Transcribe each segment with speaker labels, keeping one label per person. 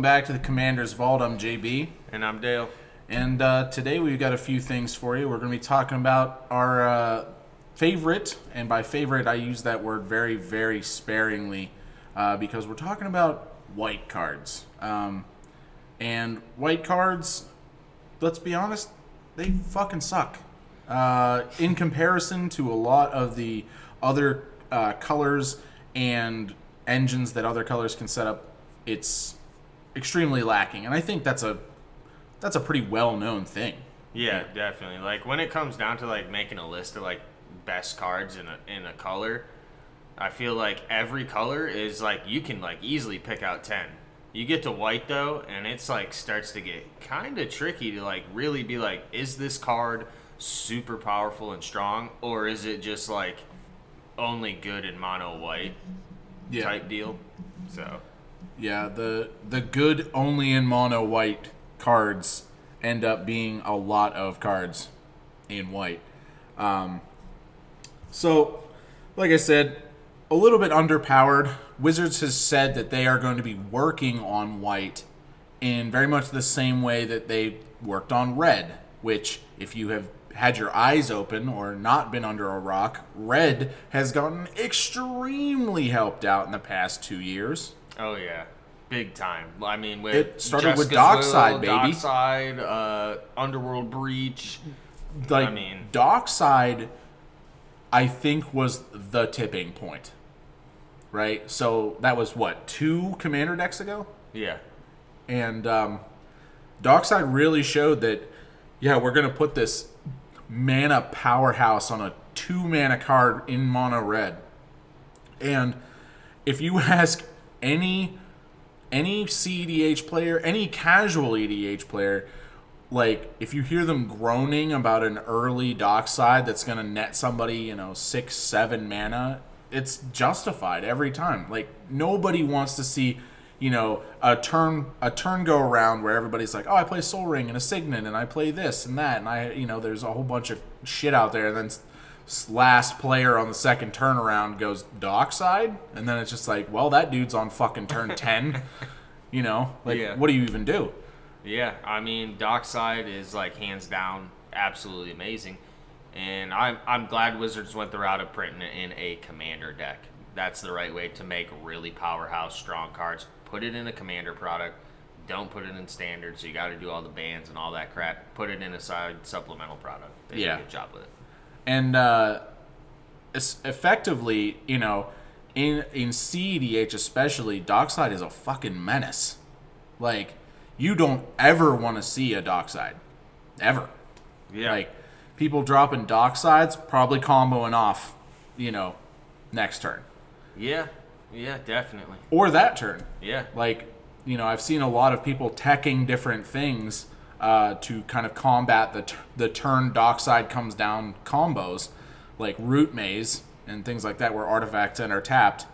Speaker 1: welcome back to the Commander's Vault. I'm JB,
Speaker 2: And I'm Dale.
Speaker 1: and uh, today we've got a few things for you. We're going to be talking about our uh, favorite, and by favorite, I use that word very, very sparingly uh, because we're talking about white cards. Um, and white cards, let's be honest, they fucking suck. Uh, in comparison to a lot of the other uh, colors and engines that other colors can set up, it's extremely lacking. And I think that's a that's a pretty well known thing.
Speaker 2: Yeah, definitely. Like when it comes down to like making a list of like best cards in a in a color, I feel like every color is like you can like easily pick out 10. You get to white though and it's like starts to get kind of tricky to like really be like is this card super powerful and strong or is it just like only good in mono white type deal? So,
Speaker 1: Yeah, the the good only in mono white cards end up being a lot of cards in white. Um, so, like I said, a little bit underpowered. Wizards has said that they are going to be working on white in very much the same way that they worked on red, which, if you have had your eyes open or not been under a rock, red has gotten extremely helped out in the past two years.
Speaker 2: Oh yeah, big time. I mean, with
Speaker 1: It started with
Speaker 2: Jessica's
Speaker 1: Dockside,
Speaker 2: Will,
Speaker 1: baby.
Speaker 2: Dockside, uh, Underworld Breach.
Speaker 1: like
Speaker 2: I mean-
Speaker 1: Dockside, I think was the tipping point, right? So that was what two commander decks ago,
Speaker 2: Yeah,
Speaker 1: and um, Dockside really showed that, yeah, we're gonna put this mana powerhouse on a two mana card in mono red, and if you ask any any CEDH player, any casual EDH player, like if you hear them groaning about an early dockside that's gonna net somebody, you know, six, seven mana, it's justified every time. Like nobody wants to see, you know, a turn a turn go around where everybody's like, Oh, I play Sol Ring and a Signet and I play this and that and I you know, there's a whole bunch of shit out there and then last player on the second turnaround goes dockside and then it's just like, well that dude's on fucking turn ten. You know? Like
Speaker 2: Yeah.
Speaker 1: what do you even do?
Speaker 2: yeah. I mean, Dockside is like hands down absolutely amazing, and I'm I'm glad Wizards went the route of printing it in a commander deck. That's the right way to make really powerhouse strong cards. Put it in a commander product. Don't put it in standard, so you got to do all the bands and all that crap. Put it in a side supplemental product. They
Speaker 1: Yeah.
Speaker 2: did a good job with it.
Speaker 1: And uh, effectively, you know, in in CEDH especially, Dockside is a fucking menace. Like, you don't ever want to see a Dockside, ever.
Speaker 2: Yeah.
Speaker 1: Like, people dropping Docksides probably comboing off, you know, next turn
Speaker 2: yeah. Yeah. Definitely.
Speaker 1: or that turn.
Speaker 2: Yeah.
Speaker 1: Like, you know, I've seen a lot of people teching different things uh, to kind of combat the, t- the turn dockside comes down combos, like root maze and things like that, where artifacts enter tapped,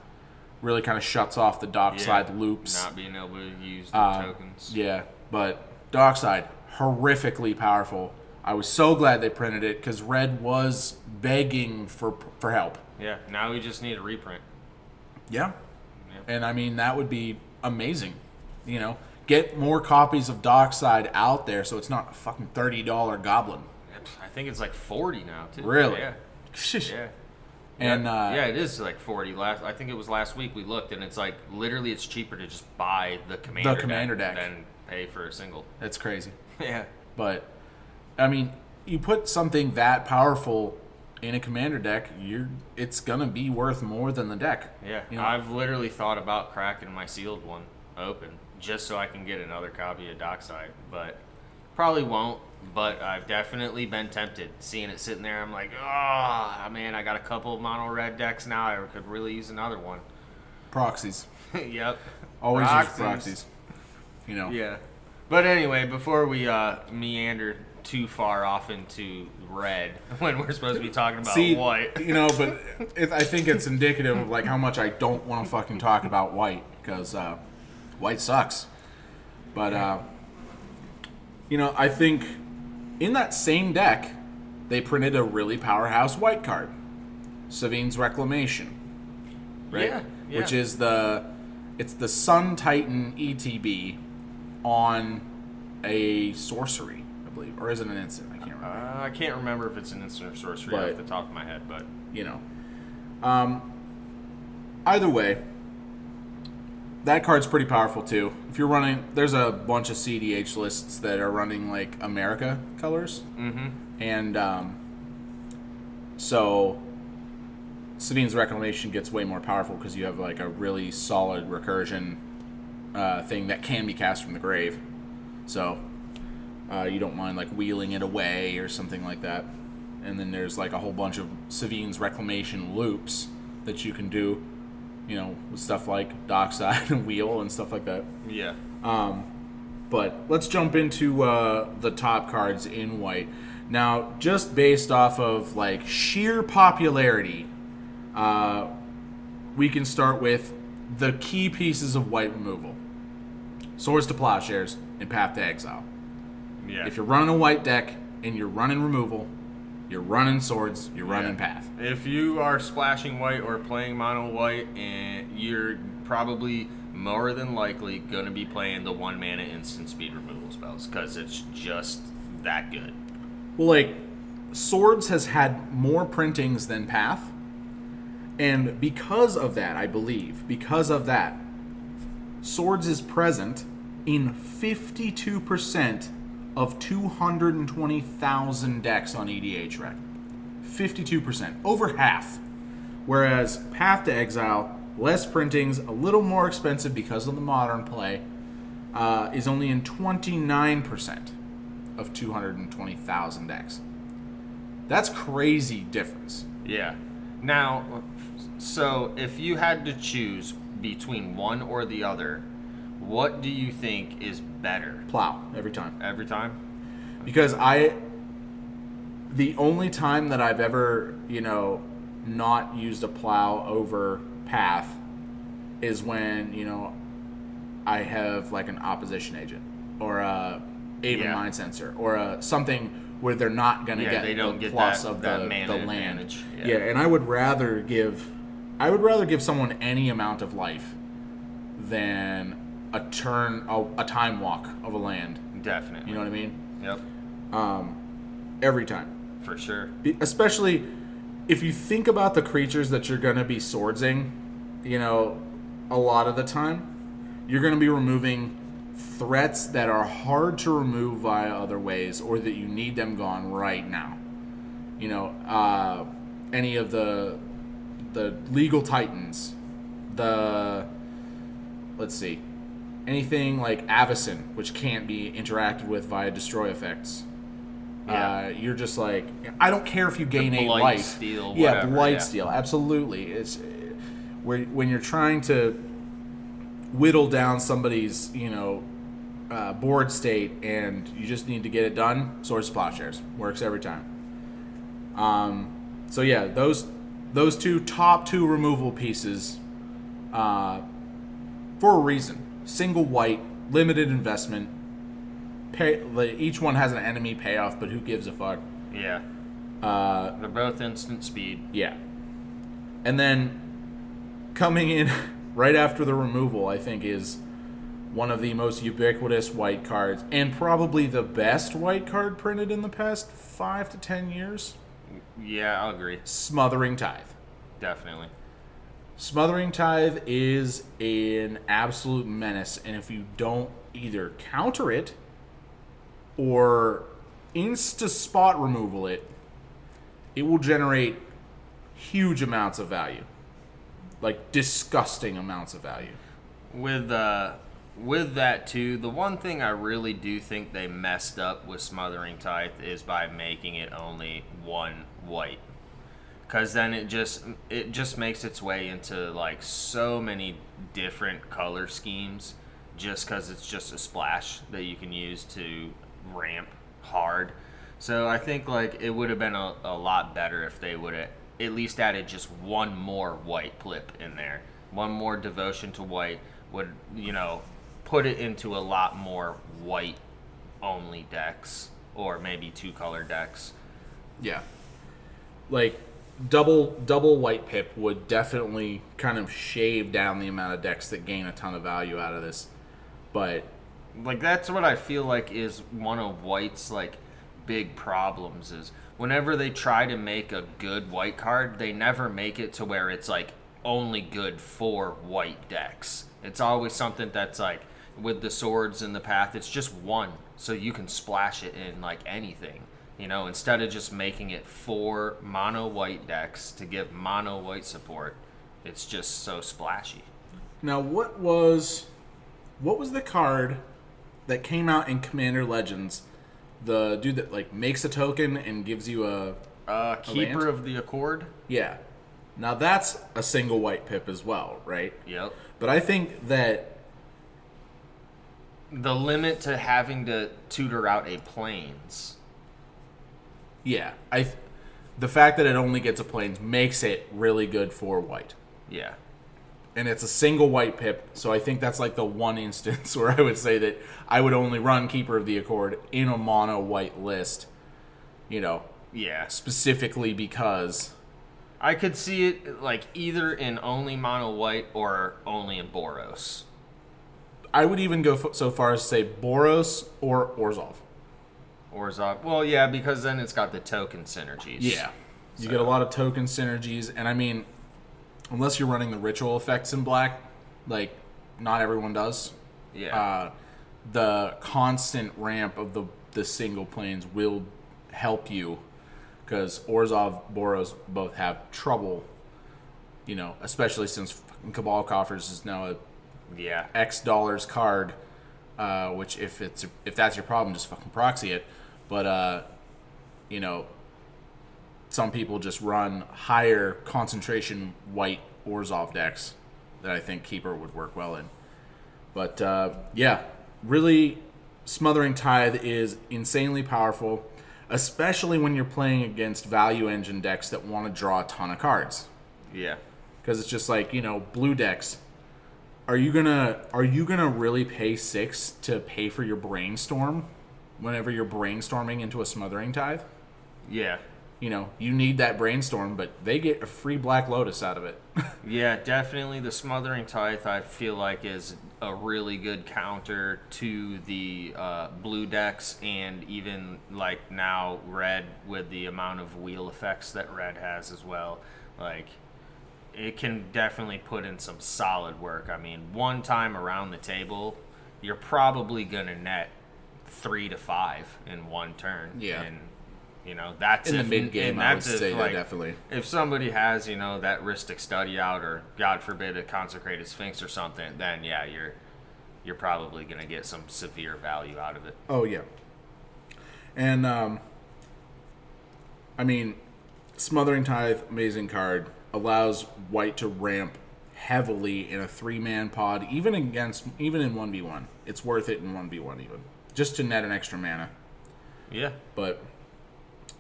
Speaker 1: really kind of shuts off the dockside
Speaker 2: Yeah,
Speaker 1: loops.
Speaker 2: Not being able to use the
Speaker 1: Uh,
Speaker 2: tokens.
Speaker 1: Yeah, but dockside horrifically powerful. I was so glad they printed it because Red was begging for for help.
Speaker 2: Yeah. Now we just need a reprint.
Speaker 1: Yeah.
Speaker 2: Yeah.
Speaker 1: And I mean, that would be amazing. You know, get more copies of Dockside out there so it's not a fucking $30 goblin.
Speaker 2: I think it's like forty now too.
Speaker 1: Really?
Speaker 2: Yeah. Yeah.
Speaker 1: And,
Speaker 2: yeah,
Speaker 1: uh,
Speaker 2: yeah, it is like forty. Last, I think it was last week we looked, and it's like literally it's cheaper to just buy the commander
Speaker 1: commander deck.
Speaker 2: than pay for a single.
Speaker 1: That's crazy.
Speaker 2: Yeah,
Speaker 1: But, I mean, you put something that powerful in a commander deck, you're it's going to be worth more than the deck.
Speaker 2: yeah.
Speaker 1: You know?
Speaker 2: I've literally thought about cracking my sealed one open just so I can get another copy of Dockside, but probably won't. But I've definitely been tempted. Seeing it sitting there, I'm like, oh man, I got a couple of mono red decks now. I could really use another one.
Speaker 1: Proxies.
Speaker 2: yep.
Speaker 1: Always
Speaker 2: Proxies.
Speaker 1: use proxies. You know.
Speaker 2: Yeah. But anyway, before we uh, meander too far off into red when we're supposed to be talking about
Speaker 1: See,
Speaker 2: white.
Speaker 1: you know, but it, I think it's indicative of like how much I don't want to fucking talk about white because uh, white sucks. But uh, you know, I think in that same deck they printed a really powerhouse white card, Sevinne's Reclamation, right?
Speaker 2: Yeah, yeah.
Speaker 1: Which is the it's the Sun Titan ETB on a sorcery, I believe, or is it an instant? I can't remember.
Speaker 2: Uh, I can't remember if it's an instant or sorcery
Speaker 1: But-
Speaker 2: off the top of my head, but
Speaker 1: you know. Um, either way, that card's pretty powerful too. If you're running, there's a bunch of CDH lists that are running like America colors,
Speaker 2: mm-hmm.
Speaker 1: and um, so Sevinne's Reclamation gets way more powerful because you have like a really solid recursion uh, thing that can be cast from the grave. So uh, you don't mind like wheeling it away or something like that. And then there's like a whole bunch of Sevinne's Reclamation loops that you can do, you know, with stuff like Dockside and Wheel and stuff like that.
Speaker 2: yeah.
Speaker 1: Um, but let's jump into uh, the top cards in white. Now, just based off of like sheer popularity, uh, we can start with the key pieces of white removal: Swords to Plowshares and Path to Exile.
Speaker 2: Yeah.
Speaker 1: If you're running a white deck and you're running removal, you're running swords, you're running
Speaker 2: Yeah.
Speaker 1: path.
Speaker 2: If you are splashing white or playing mono white, and you're probably more than likely going to be playing the one mana instant speed removal spells because it's just that good.
Speaker 1: Well, like swords has had more printings than path, and because of that, I believe because of that, swords is present in 52% of 220,000 decks on EDHREC. 52%, over half. Whereas Path to Exile, less printings, a little more expensive because of the modern play, uh, is only in 29% of 220,000 decks. That's crazy difference.
Speaker 2: Yeah. Now, so if you had to choose between one or the other, what do you think is better
Speaker 1: Plow every time.
Speaker 2: every time?
Speaker 1: Because I the only time that I've ever, you know, not used a plow over path is when, you know, I have like an opposition agent or a Aven
Speaker 2: Yeah.
Speaker 1: Mindcensor or a something where they're not going to
Speaker 2: Yeah,
Speaker 1: get
Speaker 2: they don't
Speaker 1: the
Speaker 2: get
Speaker 1: plus
Speaker 2: that-
Speaker 1: of
Speaker 2: that
Speaker 1: the, the land. Yeah.
Speaker 2: Yeah.
Speaker 1: and I would rather give I would rather give someone any amount of life than a turn a, a time walk of a land.
Speaker 2: Definitely.
Speaker 1: You know what I mean?
Speaker 2: Yep.
Speaker 1: Every time.
Speaker 2: For sure.
Speaker 1: Be- especially if you think about the creatures that you're going to be swordsing, you know, a lot of the time, you're going to be removing threats that are hard to remove via other ways or that you need them gone right now. You know, uh, any of the the legal titans, the let's see, anything like Avacyn, which can't be interacted with via destroy effects.
Speaker 2: Yeah.
Speaker 1: Uh, you're just like, I don't care if you gain eight life. yeah,
Speaker 2: whatever,
Speaker 1: blight
Speaker 2: yeah.
Speaker 1: steal, absolutely. It's where when you're trying to whittle down somebody's, you know, uh, board state, and you just need to get it done. To plowshares works every time. Um, so yeah, those those two top two removal pieces, uh, for a reason. Single white, limited investment. Pay, like, each one has an enemy payoff, but who gives a fuck?
Speaker 2: Yeah.
Speaker 1: Uh,
Speaker 2: They're both instant speed.
Speaker 1: yeah. And then coming in right after the removal, I think, is one of the most ubiquitous white cards, and probably the best white card printed in the past five to ten years.
Speaker 2: Yeah, I'll agree.
Speaker 1: Smothering Tithe.
Speaker 2: Definitely.
Speaker 1: Smothering Tithe is an absolute menace, and if you don't either counter it or insta spot removal it, it will generate huge amounts of value. Like disgusting amounts of value.
Speaker 2: With uh with that too, the one thing I really do think they messed up with Smothering Tithe is by making it only one white. Cause then it just it just makes its way into like so many different color schemes just cause it's just a splash that you can use to ramp hard. So I think like it would have been a, a lot better if they would have at least added just one more white plip in there. One more devotion to white would, you know, put it into a lot more white only decks or maybe two color decks.
Speaker 1: Yeah. Like double double white pip would definitely kind of shave down the amount of decks that gain a ton of value out of this. But
Speaker 2: like that's what I feel like is one of White's like big problems is whenever they try to make a good white card, they never make it to where it's like only good for white decks. It's always something that's like with the swords in the path, it's just one, so you can splash it in like anything. You know, instead of just making it four mono white decks to give mono white support, it's just so splashy.
Speaker 1: now, what was what was the card that came out in Commander Legends? The dude that like makes a token and gives you a
Speaker 2: Uh, Keeper of the Accord.
Speaker 1: yeah. Now that's a single white pip as well, right?
Speaker 2: Yep.
Speaker 1: But I think that
Speaker 2: The limit to having to tutor out a planes.
Speaker 1: Yeah, I the fact that it only gets a planes makes it really good for white.
Speaker 2: Yeah.
Speaker 1: and it's a single white pip. So I think that's like the one instance where I would say that I would only run Keeper of the Accord in a mono white list, you know,
Speaker 2: Yeah.
Speaker 1: specifically because
Speaker 2: I could see it like either in only mono white or only in Boros.
Speaker 1: I would even go f- so far as to say Boros or Orzhov.
Speaker 2: Or. Well, yeah, because then it's got the token synergies.
Speaker 1: Yeah.
Speaker 2: You
Speaker 1: get a lot of token synergies, and I mean, unless you're running the ritual effects in black, like not everyone does.
Speaker 2: Yeah.
Speaker 1: uh, the constant ramp of the the single planes will help you because Orzhov Boros both have trouble. You know, especially since fucking Cabal Coffers is now a
Speaker 2: yeah.
Speaker 1: X dollars card, uh, which if it's if that's your problem, just fucking proxy it. But uh, you know, some people just run higher concentration white Orzhov decks that I think Keeper would work well in. But uh, yeah, really, Smothering Tithe is insanely powerful, especially when you're playing against value engine decks that want to draw a ton of cards
Speaker 2: Yeah.
Speaker 1: because it's just like you know blue decks are you gonna are you gonna really pay six to pay for your brainstorm whenever you're brainstorming into a smothering tithe
Speaker 2: Yeah.
Speaker 1: you know you need that brainstorm but they get a free black lotus out of it
Speaker 2: Yeah, definitely the Smothering Tithe, I feel like, is a really good counter to the uh, blue decks and even like now red with the amount of wheel effects that red has as well. Like, it can definitely put in some solid work. I mean, one time around the table, you're probably going to net three to five in one turn.
Speaker 1: Yeah.
Speaker 2: And, you know, that's
Speaker 1: in the mid game i would
Speaker 2: if,
Speaker 1: say that
Speaker 2: like,
Speaker 1: definitely
Speaker 2: if somebody has you know that Rhystic study out or God forbid a consecrated sphinx or something, then yeah, you're you're probably gonna get some severe value out of it.
Speaker 1: oh yeah and um i mean smothering tithe amazing card allows white to ramp heavily in a three-man pod even against even in 1v1 it's worth it in 1v1 even just to net an extra mana
Speaker 2: Yeah.
Speaker 1: But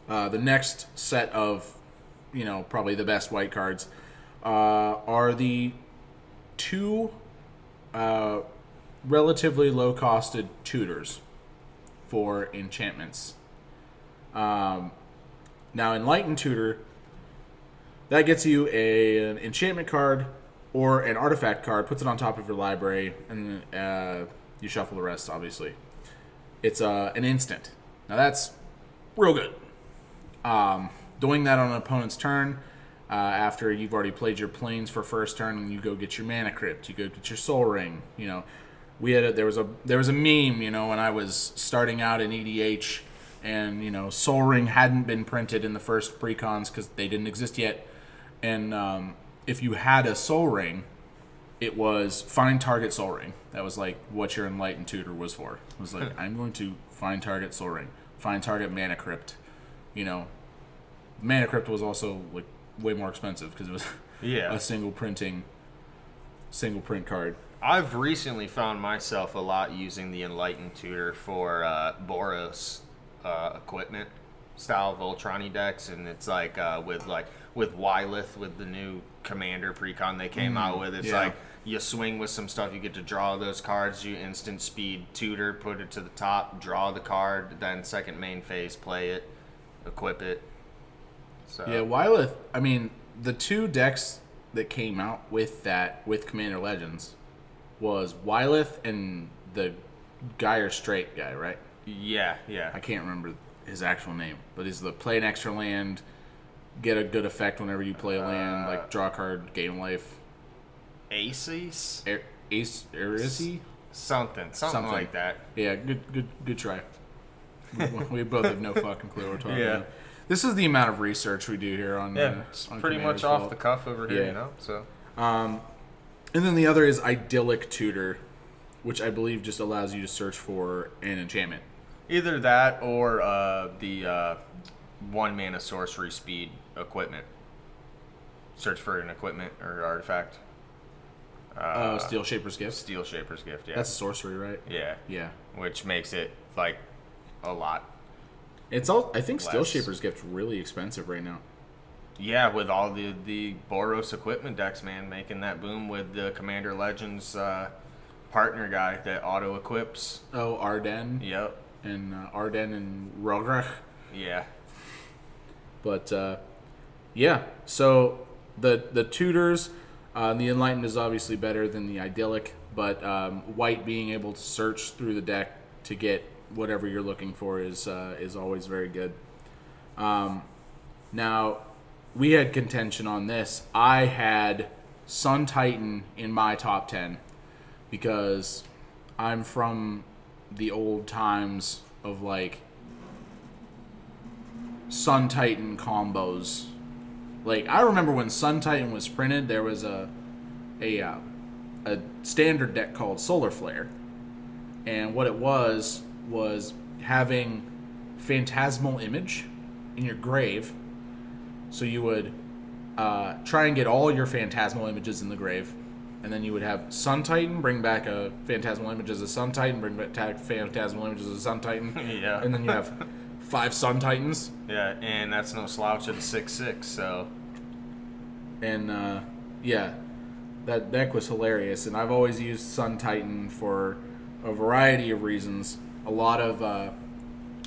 Speaker 1: uh, the next set of, you know, probably the best white cards uh, are the two uh, relatively low costed tutors for enchantments. Um, now, Enlightened Tutor, that gets you a, an enchantment card or an artifact card, puts it on top of your library, and uh, you shuffle the rest, obviously. It's uh, an instant. Now that's real good. Um, doing that on an opponent's turn uh, after you've already played your planes for first turn, and you go get your mana crypt, you go get your sol ring. You know, we had a, there was a there was a meme. You know, when I was starting out in EDH, and you know, sol ring hadn't been printed in the first precons because they didn't exist yet. And um, if you had a soul ring, it was find target sol ring. That was like what your enlightened tutor was for. It was like I'm going to find target sol ring, find target mana crypt. You know, mana crypt was also like way more expensive because it was
Speaker 2: Yeah.
Speaker 1: a single printing, single print card.
Speaker 2: I've recently found myself a lot using the Enlightened Tutor for uh, Boros uh, equipment style Voltron decks, and it's like uh, with like with Wyleth with the new Commander precon they came out with. It's
Speaker 1: yeah.
Speaker 2: like you swing with some stuff, you get to draw those cards. You instant speed tutor, put it to the top, draw the card, then second main phase, play it, equip it. So
Speaker 1: Yeah, Wyleth. I mean, the two decks that came out with that with Commander Legends was Wyleth and the Gyre Strait guy, right?
Speaker 2: yeah, yeah.
Speaker 1: I can't remember his actual name, but he's the play an extra land, get a good effect whenever you play a land,
Speaker 2: Uh,
Speaker 1: like draw a card, gain life.
Speaker 2: Aces,
Speaker 1: A- Ace Erisi?
Speaker 2: something, something,
Speaker 1: Something.
Speaker 2: like that.
Speaker 1: Yeah, good, good, good try. we, we both have no fucking clue what we're talking
Speaker 2: Yeah.
Speaker 1: about. This is the amount of research we do here on.
Speaker 2: Yeah,
Speaker 1: uh,
Speaker 2: it's
Speaker 1: on
Speaker 2: pretty
Speaker 1: Commander's
Speaker 2: much off
Speaker 1: Vault.
Speaker 2: the cuff over here,
Speaker 1: Yeah.
Speaker 2: you know. So
Speaker 1: Um, and then the other is idyllic tutor, which I believe just allows you to search for an enchantment.
Speaker 2: Either that or uh, the uh, one mana sorcery speed equipment. Search for an equipment or artifact.
Speaker 1: Oh,
Speaker 2: Uh,
Speaker 1: Steel Shaper's Gift.
Speaker 2: Steel Shaper's Gift. Yeah.
Speaker 1: That's a sorcery, right?
Speaker 2: yeah.
Speaker 1: Yeah.
Speaker 2: Which makes it like a lot.
Speaker 1: It's all. I think Steel Shaper's Gift's really expensive right now.
Speaker 2: Yeah, with all the the Boros equipment decks, man, making that boom with the Commander Legends uh, partner guy that auto equips.
Speaker 1: Oh, Ardenn
Speaker 2: Yep.
Speaker 1: And uh, Ardenn and Rograkh.
Speaker 2: Yeah.
Speaker 1: But uh, yeah, so the the tutors, uh, the enlightened is obviously better than the idyllic, but um, white being able to search through the deck to get whatever you're looking for is uh, is always very good. Um, now, we had contention on this. I had Sun Titan in my top ten because I'm from the old times of like Sun Titan combos. Like I remember when Sun Titan was printed, there was a a uh, a standard deck called Solar Flare, and what it was was having phantasmal image in your grave. So you would uh, try and get all your phantasmal images in the grave, and then you would have Sun Titan bring back a phantasmal image as a Sun Titan, bring back phantasmal images as a Sun Titan,
Speaker 2: Yeah.
Speaker 1: and then you have five Sun Titans.
Speaker 2: Yeah, and that's no slouch at six six. So
Speaker 1: and uh, yeah, that deck was hilarious. And I've always used Sun Titan for a variety of reasons. A lot of uh,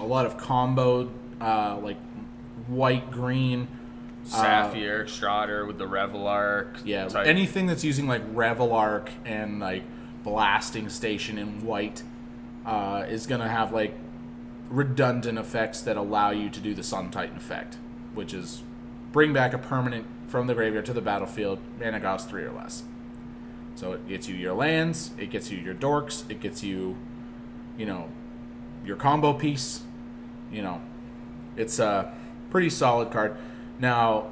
Speaker 1: a lot of combo uh, like white green.
Speaker 2: Sapphire, Strider with the Reveillark.
Speaker 1: Yeah,
Speaker 2: type-
Speaker 1: anything that's using like Reveillark and like Blasting Station in white uh, is gonna have like redundant effects that allow you to do the Sun Titan effect, which is bring back a permanent from the graveyard to the battlefield, mana cost three or less. So it gets you your lands, it gets you your dorks, it gets you, you know, your combo piece. You know, it's a pretty solid card. Now,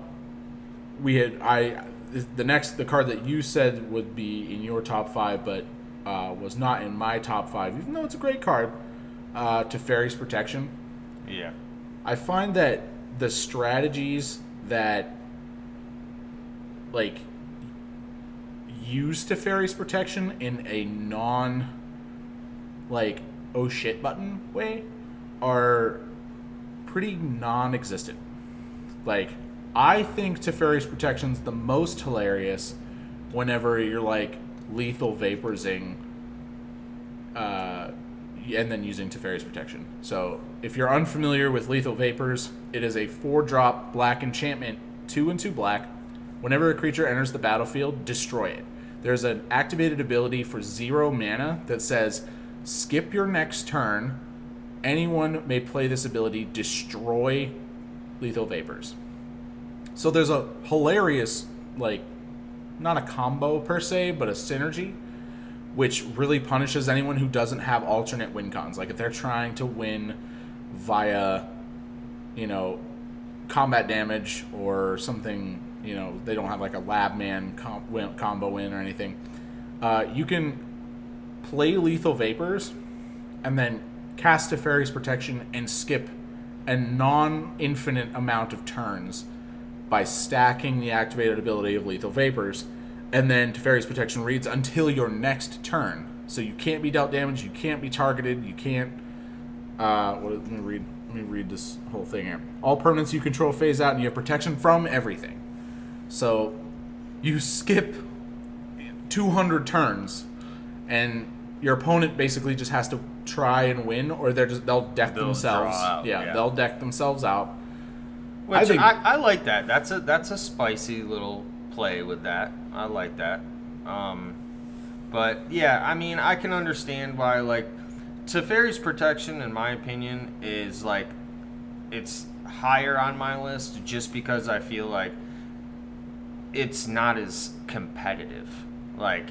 Speaker 1: we had I the next the card that you said would be in your top five, but uh, was not in my top five, even though it's a great card. Uh, Teferi's Protection,
Speaker 2: Yeah.
Speaker 1: I find that the strategies that like use Teferi's protection in a non like oh shit button way are pretty non-existent. Like I think Teferi's protection's the most hilarious whenever you're like lethal vaporizing uh, and then using Teferi's protection. So if you're unfamiliar with lethal vapors, it is a four drop black enchantment, two and two black. Whenever a creature enters the battlefield, destroy it. There's an activated ability for zero mana that says skip your next turn. Anyone may play this ability, destroy lethal vapors. So there's a hilarious, like, not a combo per se, but a synergy which really punishes anyone who doesn't have alternate win cons. Like if they're trying to win via, you know, combat damage or something, you know, they don't have like a lab man com- win- combo win or anything. Uh, you can play lethal vapors and then cast Teferi's protection and skip a non-infinite amount of turns by stacking the activated ability of lethal vapors and then Teferi's protection reads until your next turn. So you can't be dealt damage, you can't be targeted, you can't. Uh, what, let me read. Let me read this whole thing here. All permanents you control phase out, and you have protection from everything. So you skip 200 turns, and your opponent basically just has to try and win, or they're just they'll deck
Speaker 2: They'll
Speaker 1: themselves.
Speaker 2: draw out,
Speaker 1: yeah,
Speaker 2: yeah.
Speaker 1: they'll deck themselves out.
Speaker 2: Which I,
Speaker 1: think-
Speaker 2: I, I like that. That's a that's a spicy little play with that. I like that. Um, but yeah, I mean, I can understand why like Teferi's protection, in my opinion, is like it's higher on my list just because I feel like it's not as competitive. Like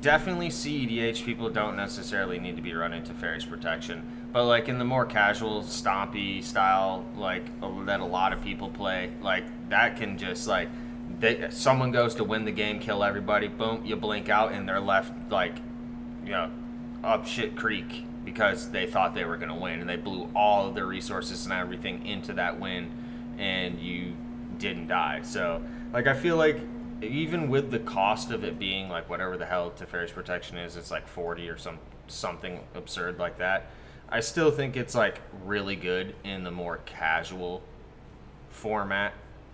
Speaker 2: definitely CEDH people don't necessarily need to be running Teferi's protection, but like in the more casual stompy style, like that a lot of people play, like that can just like they, someone goes to win the game, kill everybody, boom, you blink out, and they're left like you know up shit creek because they thought they were to win and they blew all of their resources and everything into that win and you didn't die. So like i feel like even with the cost of it being like whatever the hell Teferi's protection is it's like 40 or some something absurd like that i still think it's like really good in the more casual format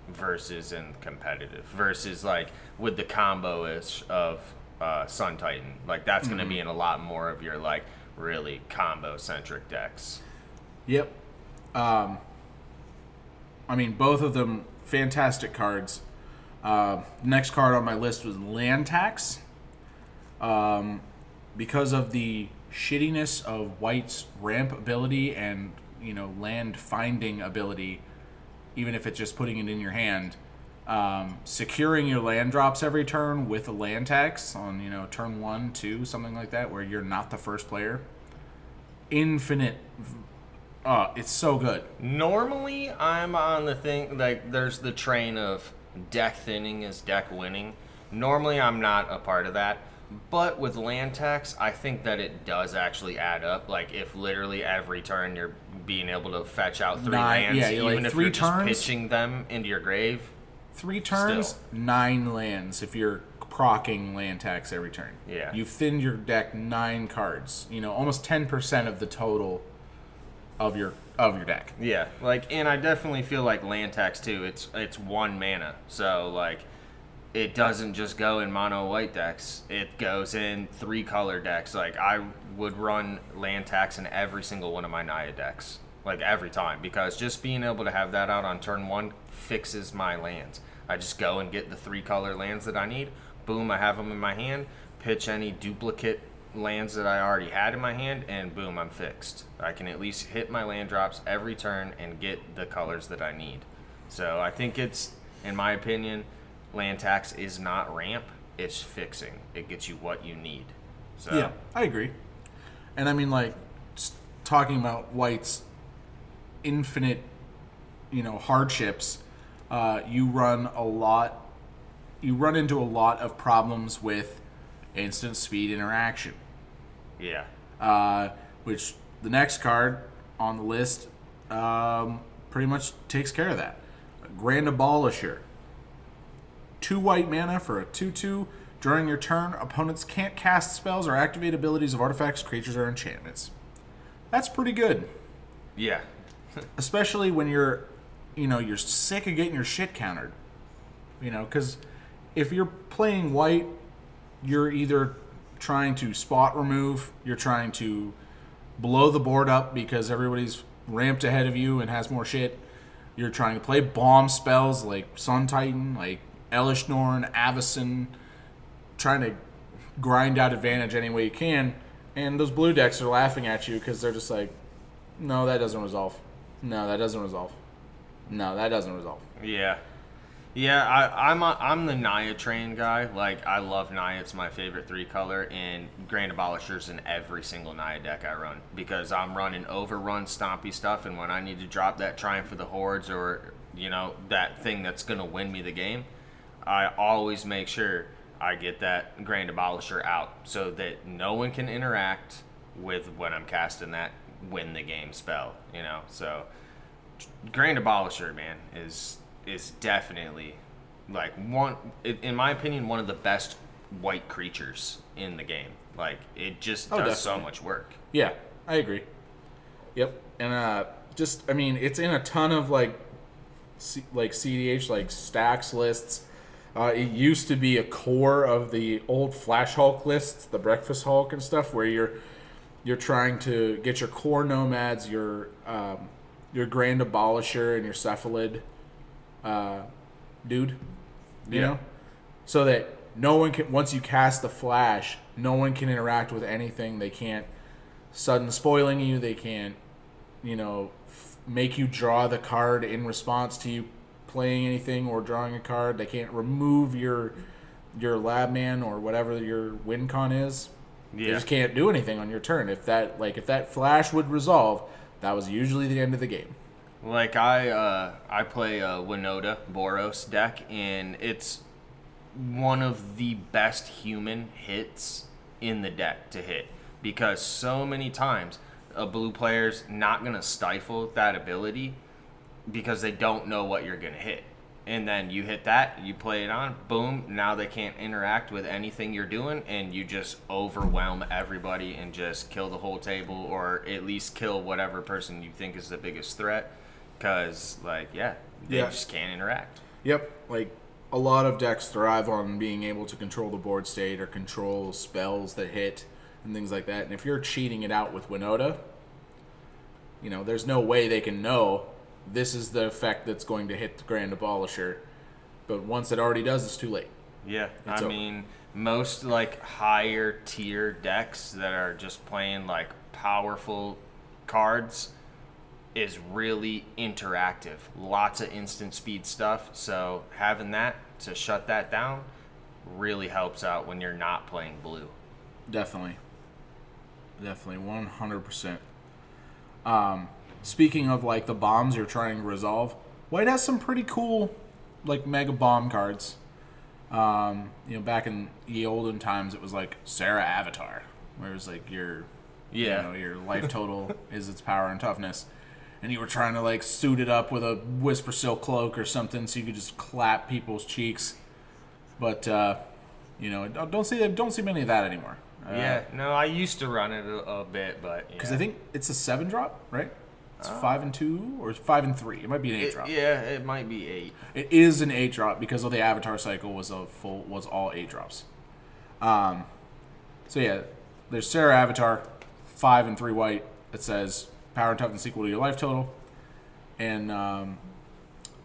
Speaker 2: versus in competitive versus like with the combo ish of uh, Sun Titan. Like that's going to be in a lot more of your like really combo centric decks.
Speaker 1: Yep. Um, I mean, both of them fantastic cards. Uh, next card on my list was Land Tax. Um, because of the shittiness of White's ramp ability and you know land finding ability, even if it's just putting it in your hand, um, securing your land drops every turn with a land tax on you know turn one, two, something like that, where you're not the first player. Infinite. Uh, it's so good.
Speaker 2: Normally, I'm on the thing like there's the train of deck thinning is deck winning. Normally, I'm not a part of that. But with land tax, I think that it does actually add up. Like if literally every turn you're being able to fetch out three
Speaker 1: Nine-
Speaker 2: lands,
Speaker 1: yeah,
Speaker 2: even
Speaker 1: like
Speaker 2: if
Speaker 1: three
Speaker 2: you're just pitching them into your grave.
Speaker 1: Three turns,
Speaker 2: Still.
Speaker 1: nine lands if you're procking land tax every turn.
Speaker 2: Yeah.
Speaker 1: You've thinned your deck nine cards. You know, almost ten percent of the total of your of your deck.
Speaker 2: Yeah, like, and I definitely feel like land tax too. It's it's one mana, so like, it doesn't just go in mono white decks. It goes in three color decks. Like I would run land tax in every single one of my Naya decks, like every time, because just being able to have that out on turn one fixes my lands. I just go and get the three color lands that I need. Boom, I have them in my hand. Pitch any duplicate lands that I already had in my hand, and boom, I'm fixed. I can at least hit my land drops every turn and get the colors that I need. So I think it's, in my opinion, land tax is not ramp, it's fixing. It gets you what you need. So
Speaker 1: Yeah, I agree. And I mean, like, talking about White's infinite, you know, hardships, uh, you run a lot, you run into a lot of problems with instant speed interaction,
Speaker 2: yeah,
Speaker 1: uh, which the next card on the list um, pretty much takes care of that. Grand Abolisher. Two white mana for a 2 2. During your turn, opponents can't cast spells or activate abilities of artifacts, creatures, or enchantments. That's pretty good.
Speaker 2: yeah,
Speaker 1: Especially when you're, you know, you're sick of getting your shit countered. You know, because if you're playing white, you're either trying to spot remove, you're trying to blow the board up because everybody's ramped ahead of you and has more shit. You're trying to play bomb spells like Sun Titan, like Elesh Norn, Avacyn, trying to grind out advantage any way you can. And those blue decks are laughing at you because they're just like, no, that doesn't resolve. No, that doesn't resolve. No, that doesn't resolve.
Speaker 2: yeah. Yeah, I, I'm a, I'm the Naya train guy. Like I love Naya; it's my favorite three color, and Grand Abolishers in every single Naya deck I run because I'm running overrun stompy stuff, and when I need to drop that Triumph for the Hordes or you know that thing that's gonna win me the game, I always make sure I get that Grand Abolisher out so that no one can interact with when I'm casting that win the game spell. You know, so Grand Abolisher, man, is is definitely like one, in my opinion, one of the best white creatures in the game. Like it just
Speaker 1: Oh,
Speaker 2: does so much work.
Speaker 1: Yeah, I agree. Yep, and uh, just I mean, it's in a ton of like, C- like CDH like stacks lists. Uh, it used to be a core of the old Flash Hulk lists, the Breakfast Hulk and stuff, where you're you're trying to get your core nomads, your um, your Grand Abolisher and your Cephalid uh, dude. You
Speaker 2: Yeah.
Speaker 1: know? So that no one can, once you cast the flash, no one can interact with anything. They can't sudden spoiling you. They can't, you know, f- make you draw the card in response to you playing anything or drawing a card. They can't remove your your lab man or whatever your win con is. They just can't do anything on your turn. If that like if that flash would resolve, that was usually the end of the game.
Speaker 2: Like I uh, I play a Winota Boros deck, and it's one of the best human hits in the deck to hit because so many times a blue player's not gonna stifle that ability because they don't know what you're gonna hit. And then you hit that, you play it on, boom, now they can't interact with anything you're doing, and you just overwhelm everybody and just kill the whole table, or at least kill whatever person you think is the biggest threat. Because, like, yeah, they
Speaker 1: Yeah.
Speaker 2: just can't interact.
Speaker 1: Yep, like a lot of decks thrive on being able to control the board state or control spells that hit and things like that. And if you're cheating it out with Winota, you know, there's no way they can know this is the effect that's going to hit the Grand Abolisher. But once it already does, it's too late.
Speaker 2: Yeah,
Speaker 1: It's
Speaker 2: I
Speaker 1: over.
Speaker 2: mean, most like higher tier decks that are just playing like powerful cards is really interactive. Lots of instant speed stuff. So having that to shut that down really helps out when you're not playing blue.
Speaker 1: Definitely. Definitely, 100%. Um, speaking of like the bombs you're trying to resolve, White has some pretty cool like mega bomb cards. Um, you know, back in the olden times, it was like Serra Avatar, where it was like your,
Speaker 2: Yeah.
Speaker 1: you know, your life total is its power and toughness, and you were trying to like suit it up with a Whisper Silk cloak or something, so you could just clap people's cheeks. But uh, you know, don't see don't see many of that anymore. Uh,
Speaker 2: yeah, no, I used to run it a, a bit, but
Speaker 1: because
Speaker 2: yeah.
Speaker 1: I think it's a seven drop, right? It's five and two or five and three. It might be an eight
Speaker 2: It-
Speaker 1: drop.
Speaker 2: yeah, it might be eight.
Speaker 1: It is an eight drop because of the Avatar cycle was a full was all eight drops. Um, so yeah, there's Serra Avatar, five and three white. That says power and toughness equal to your life total, and um,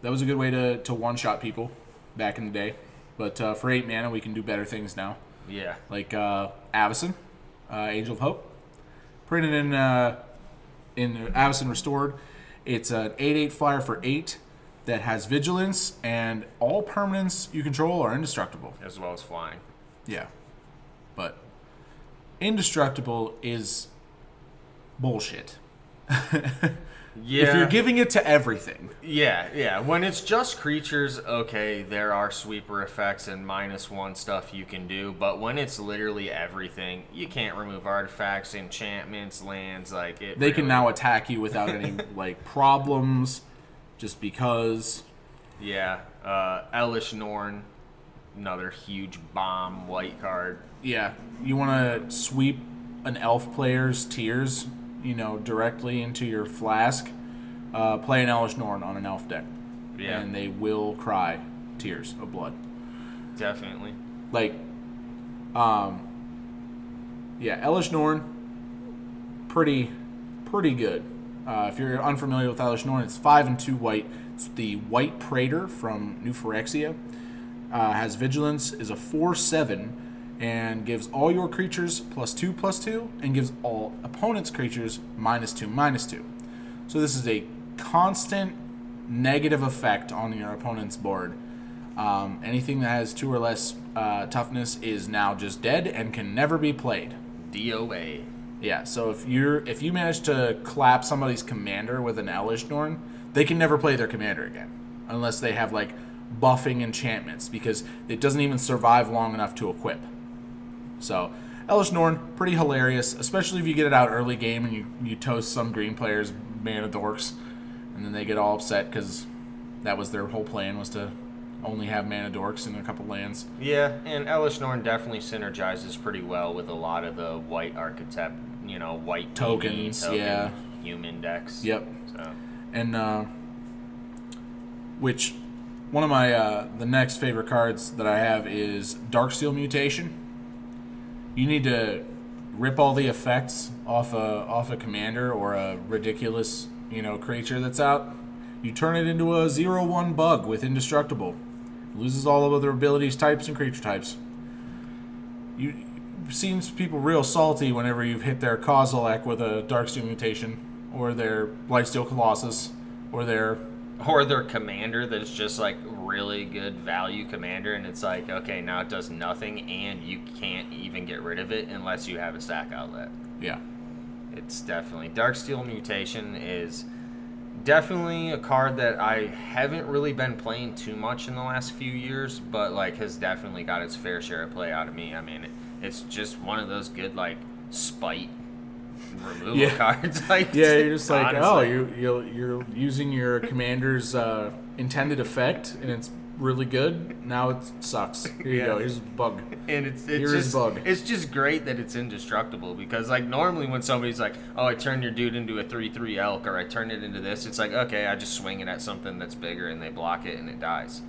Speaker 1: that was a good way to to one shot people back in the day. But uh, for eight mana, we can do better things now
Speaker 2: Yeah.
Speaker 1: like uh, Avacyn, uh, Angel of Hope. Printed in uh, in Avacyn Restored. It's an 8 8 flyer for 8 that has vigilance, and all permanents you control are indestructible.
Speaker 2: As well as flying.
Speaker 1: Yeah. But indestructible is bullshit.
Speaker 2: Yeah.
Speaker 1: If you're giving it to everything.
Speaker 2: Yeah, yeah. When it's just creatures, okay, there are sweeper effects and minus one stuff you can do, but when it's literally everything, you can't remove artifacts, enchantments, lands, like it.
Speaker 1: They can now attack you without any like problems just because
Speaker 2: Yeah, uh, Elesh Norn, another huge bomb white card.
Speaker 1: Yeah, you want to sweep an elf player's tears, you know, directly into your flask. Uh, play an Elesh Norn on an elf deck,
Speaker 2: Yeah,
Speaker 1: and they will cry tears of blood.
Speaker 2: definitely.
Speaker 1: Like, um, yeah, Elesh Norn, pretty, pretty good. Uh, if you're unfamiliar with Elesh Norn, it's five and two white. It's the White Praetor from New Phyrexia. Uh, has vigilance, is a four seven, and gives all your creatures plus two plus two, and gives all opponents' creatures minus two minus two. So this is a constant negative effect on your opponent's board. Um, anything that has two or less uh, toughness is now just dead and can never be played.
Speaker 2: DOA.
Speaker 1: Yeah, so if you're if you manage to clap somebody's commander with an Elesh Norn, they can never play their commander again unless they have like buffing enchantments because it doesn't even survive long enough to equip. So Elesh Norn, pretty hilarious, especially if you get it out early game and you, you toast some green players mana dorks, and then they get all upset because that was their whole plan was to only have mana dorks in a couple lands.
Speaker 2: Yeah, and Elesh Norn definitely synergizes pretty well with a lot of the white archetype, you know, white
Speaker 1: Tokens,
Speaker 2: token,
Speaker 1: yeah.
Speaker 2: human decks.
Speaker 1: Yep.
Speaker 2: So
Speaker 1: and uh, which one of my uh, the next favorite cards that I have is Darksteel Mutation. You need to rip all the effects off a off a commander or a ridiculous you know, creature that's out. You turn it into a zero one bug with indestructible. Loses all of other abilities, types, and creature types. You you've people real salty whenever you've hit their Kozilek with a Darksteel mutation, or their Blightsteel Colossus, or their
Speaker 2: or their commander that's just like really good value commander and it's like okay now it does nothing and you can't even get rid of it unless you have a stack outlet
Speaker 1: yeah.
Speaker 2: it's definitely Darksteel mutation is definitely a card that i haven't really been playing too much in the last few years but like has definitely got its fair share of play out of me i mean it, it's just one of those good like spite removal
Speaker 1: Yeah.
Speaker 2: cards like
Speaker 1: Yeah, you're just like, oh, you you're, you're using your commander's uh, intended effect, and it's really good. Now it sucks. Here you
Speaker 2: Yeah.
Speaker 1: go. Here's a bug.
Speaker 2: and it's it's
Speaker 1: Here is
Speaker 2: just
Speaker 1: bug.
Speaker 2: it's just great that it's indestructible because like normally when somebody's like, oh, I turned your dude into a three three elk or I turned it into this, it's like okay, I just swing it at something that's bigger and they block it and it dies.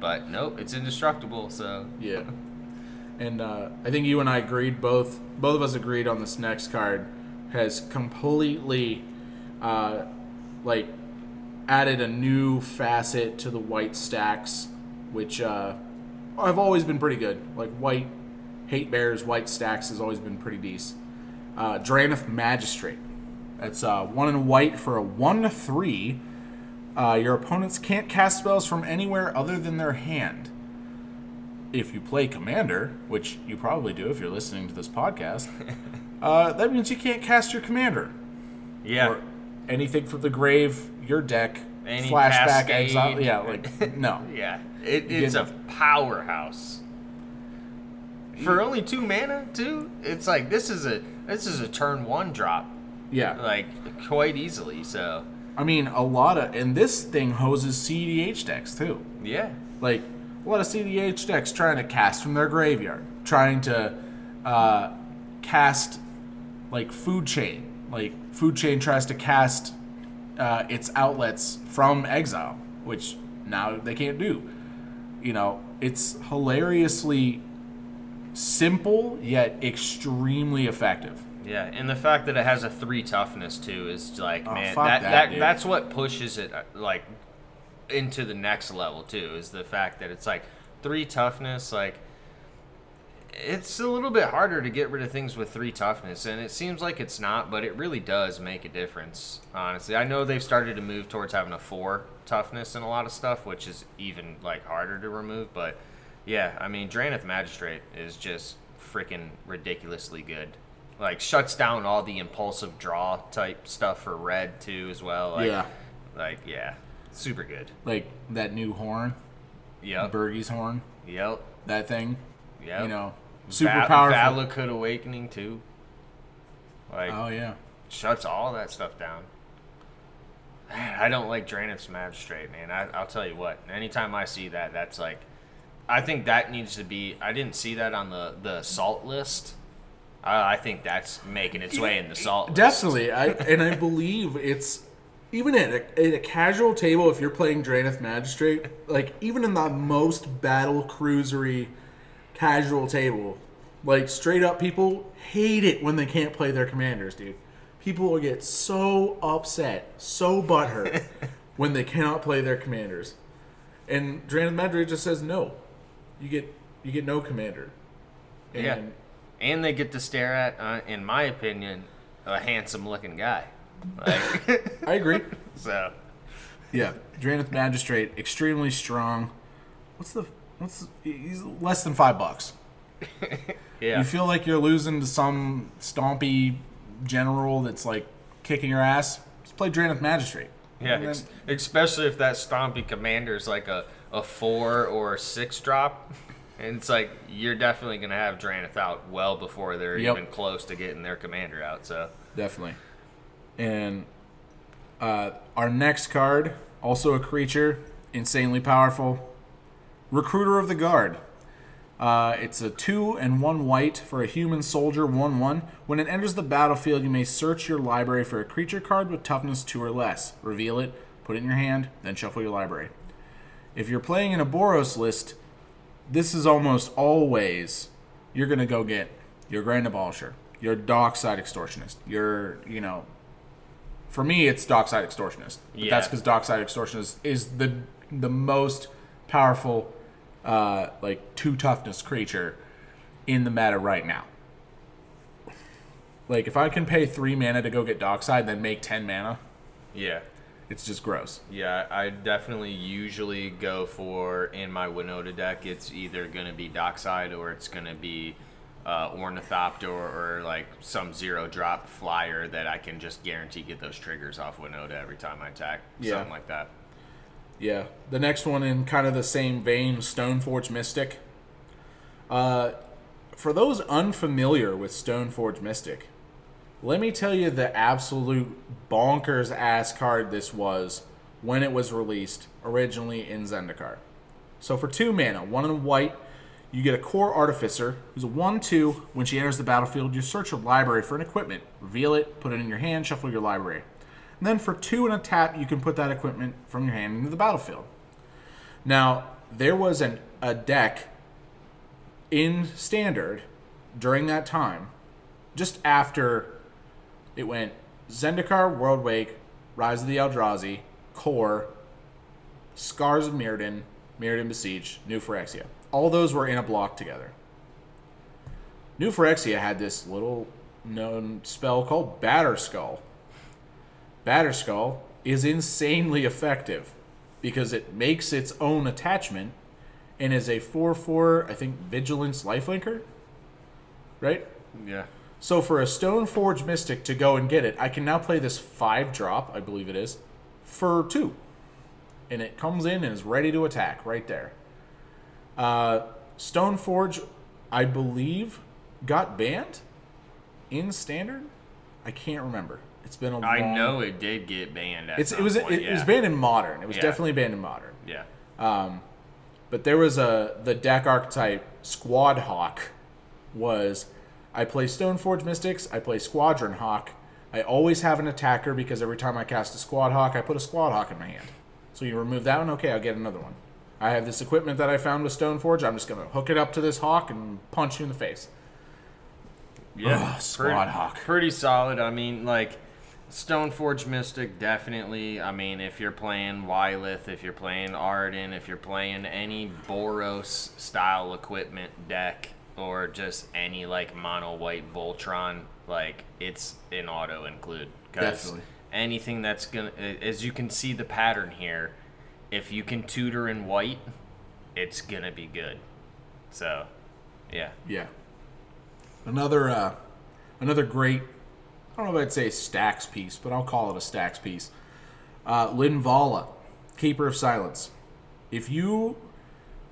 Speaker 2: But nope, it's indestructible. So
Speaker 1: Yeah. And uh, I think you and I agreed both. Both of us agreed on this next card has completely, uh, like, added a new facet to the white stacks, which uh, have always been pretty good. Like white hate bears, white stacks has always been pretty decent. Uh, Drannith Magistrate. That's uh, one in white for a one to three. Uh, your opponents can't cast spells from anywhere other than their hand if you play commander, which you probably do if you're listening to this podcast, uh, that means you can't cast your commander
Speaker 2: yeah,
Speaker 1: or anything from the grave, your deck,
Speaker 2: Any
Speaker 1: flashback, exile. Yeah, like no.
Speaker 2: yeah, it, it's a powerhouse. For only two mana, too, it's like this is a this is a turn one drop,
Speaker 1: Yeah,
Speaker 2: like quite easily. So
Speaker 1: I mean a lot of, and this thing hoses CDH decks too.
Speaker 2: yeah,
Speaker 1: Like a lot of CDH decks trying to cast from their graveyard, trying to uh, cast like food chain. Like food chain tries to cast uh, its outlets from exile, which now they can't do. You know, it's hilariously simple yet extremely effective.
Speaker 2: Yeah, and the fact that it has a three toughness too is like,
Speaker 1: Oh,
Speaker 2: man, that,
Speaker 1: that,
Speaker 2: that, that's what pushes it uh, like into the next level too. Is the fact that it's like three toughness, like it's a little bit harder to get rid of things with three toughness, and it seems like it's not, but it really does make a difference. Honestly, I know they've started to move towards having a four toughness in a lot of stuff, which is even like harder to remove. But yeah, I mean, Drannith Magistrate is just freaking ridiculously good. Like shuts down all the impulsive draw type stuff for red too as well. Like,
Speaker 1: Yeah.
Speaker 2: Like yeah, super good.
Speaker 1: Like that new horn,
Speaker 2: Yep.
Speaker 1: Birgi's horn,
Speaker 2: Yep.
Speaker 1: that thing.
Speaker 2: Yep.
Speaker 1: You know, super
Speaker 2: Va-
Speaker 1: powerful.
Speaker 2: Valakut Awakening too. Like
Speaker 1: oh yeah.
Speaker 2: shuts all that stuff down. Man, I don't like Drannith's Magistrate, man. I, I'll tell you what. Anytime I see that, that's like, I think that needs to be. I didn't see that on the the salt list. I, I think that's making its way in the salt. list.
Speaker 1: Definitely, I and I believe it's even at a, at a casual table. If you're playing Drannith Magistrate, like even in the most battle cruisery casual table, like straight up, people hate it when they can't play their commanders, dude. People will get so upset, so butthurt when they cannot play their commanders, and Drannith Magistrate just says no. You get you get no commander. And
Speaker 2: Yeah. And they get to stare at, uh, in my opinion, a handsome looking guy. Like,
Speaker 1: I agree.
Speaker 2: so
Speaker 1: Yeah, Drannith Magistrate, extremely strong. What's the what's the, he's less than five bucks.
Speaker 2: yeah.
Speaker 1: You feel like you're losing to some stompy general that's like kicking your ass. Just play Drannith Magistrate.
Speaker 2: Yeah,
Speaker 1: And
Speaker 2: ex- especially if that stompy commander is like a, a four or a six drop. And it's like you're definitely gonna have Drannith out well before they're
Speaker 1: Yep.
Speaker 2: even close to getting their commander out. So
Speaker 1: definitely. And uh, our next card, also a creature, insanely powerful, Recruiter of the Guard. Uh, it's a two and one white for a human soldier, one one. When it enters the battlefield, you may search your library for a creature card with toughness two or less. Reveal it, put it in your hand, then shuffle your library. If you're playing in a Boros list, this is almost always you're gonna go get your Grand Abolisher, your Dockside Extortionist, your you know for me, it's Dockside Extortionist. But that's because Dockside Extortionist is the the most powerful, uh, like two toughness creature in the meta right now. Like if I can pay three mana to go get Dockside, then make ten mana,
Speaker 2: Yeah.
Speaker 1: it's just gross.
Speaker 2: Yeah, I definitely usually go for in my Winota deck. It's either going to be Dockside or it's going to be uh, Ornithopter or, or like some zero drop flyer that I can just guarantee get those triggers off Winota every time I attack.
Speaker 1: Yeah.
Speaker 2: Something like that.
Speaker 1: Yeah. The next one in kind of the same vein, Stoneforge Mystic. Uh, for those unfamiliar with Stoneforge Mystic, let me tell you the absolute bonkers ass card this was when it was released originally in Zendikar. So for two mana, one in white, you get a Kor Artificer who's a 1 2. When she enters the battlefield, you search your library for an equipment, reveal it, put it in your hand, shuffle your library. And then for two and a tap, you can put that equipment from your hand into the battlefield. Now, there was an, a deck in standard during that time, just after it went Zendikar, Worldwake, Rise of the Eldrazi, Core, Scars of Mirrodin, Mirrodin Besiege, New Phyrexia. All those were in a block together. New Phyrexia had this little known spell called Batterskull. Batter Skull is insanely effective because it makes its own attachment and is a 4 4, I think, Vigilance Lifelinker. Right?
Speaker 2: Yeah.
Speaker 1: So for a Stoneforge Mystic to go and get it, I can now play this 5 drop, I believe it is, for 2. And it comes in and is ready to attack right there. Uh, Stoneforge, I believe, got banned in Standard? I can't remember. It's been a long...
Speaker 2: I know it did get banned.
Speaker 1: It's, it was
Speaker 2: point,
Speaker 1: it,
Speaker 2: yeah.
Speaker 1: it was banned in Modern. It was
Speaker 2: Yeah.
Speaker 1: definitely banned in Modern.
Speaker 2: Yeah.
Speaker 1: Um, But there was a the deck archetype Squad Hawk was I play Stoneforge Mystics, I play Squadron Hawk. I always have an attacker because every time I cast a Squad Hawk, I put a Squad Hawk in my hand. So you remove that one, okay, I'll get another one. I have this equipment that I found with Stoneforge. I'm just gonna hook it up to this hawk and punch you in the face.
Speaker 2: Yeah,
Speaker 1: Ugh, Squad
Speaker 2: pretty,
Speaker 1: Hawk.
Speaker 2: Pretty solid. I mean, like Stoneforge Mystic, definitely. I mean, if you're playing Wyleth, if you're playing Ardenn, if you're playing any Boros style equipment deck, or just any like mono white Voltron, like it's an auto include.
Speaker 1: Definitely.
Speaker 2: Anything that's gonna, as you can see the pattern here, if you can tutor in white, it's gonna be good. So, yeah.
Speaker 1: Yeah. Another uh, another great I don't know if I'd say stacks piece, but I'll call it a stacks piece. Uh, Linvala, Keeper of Silence. If you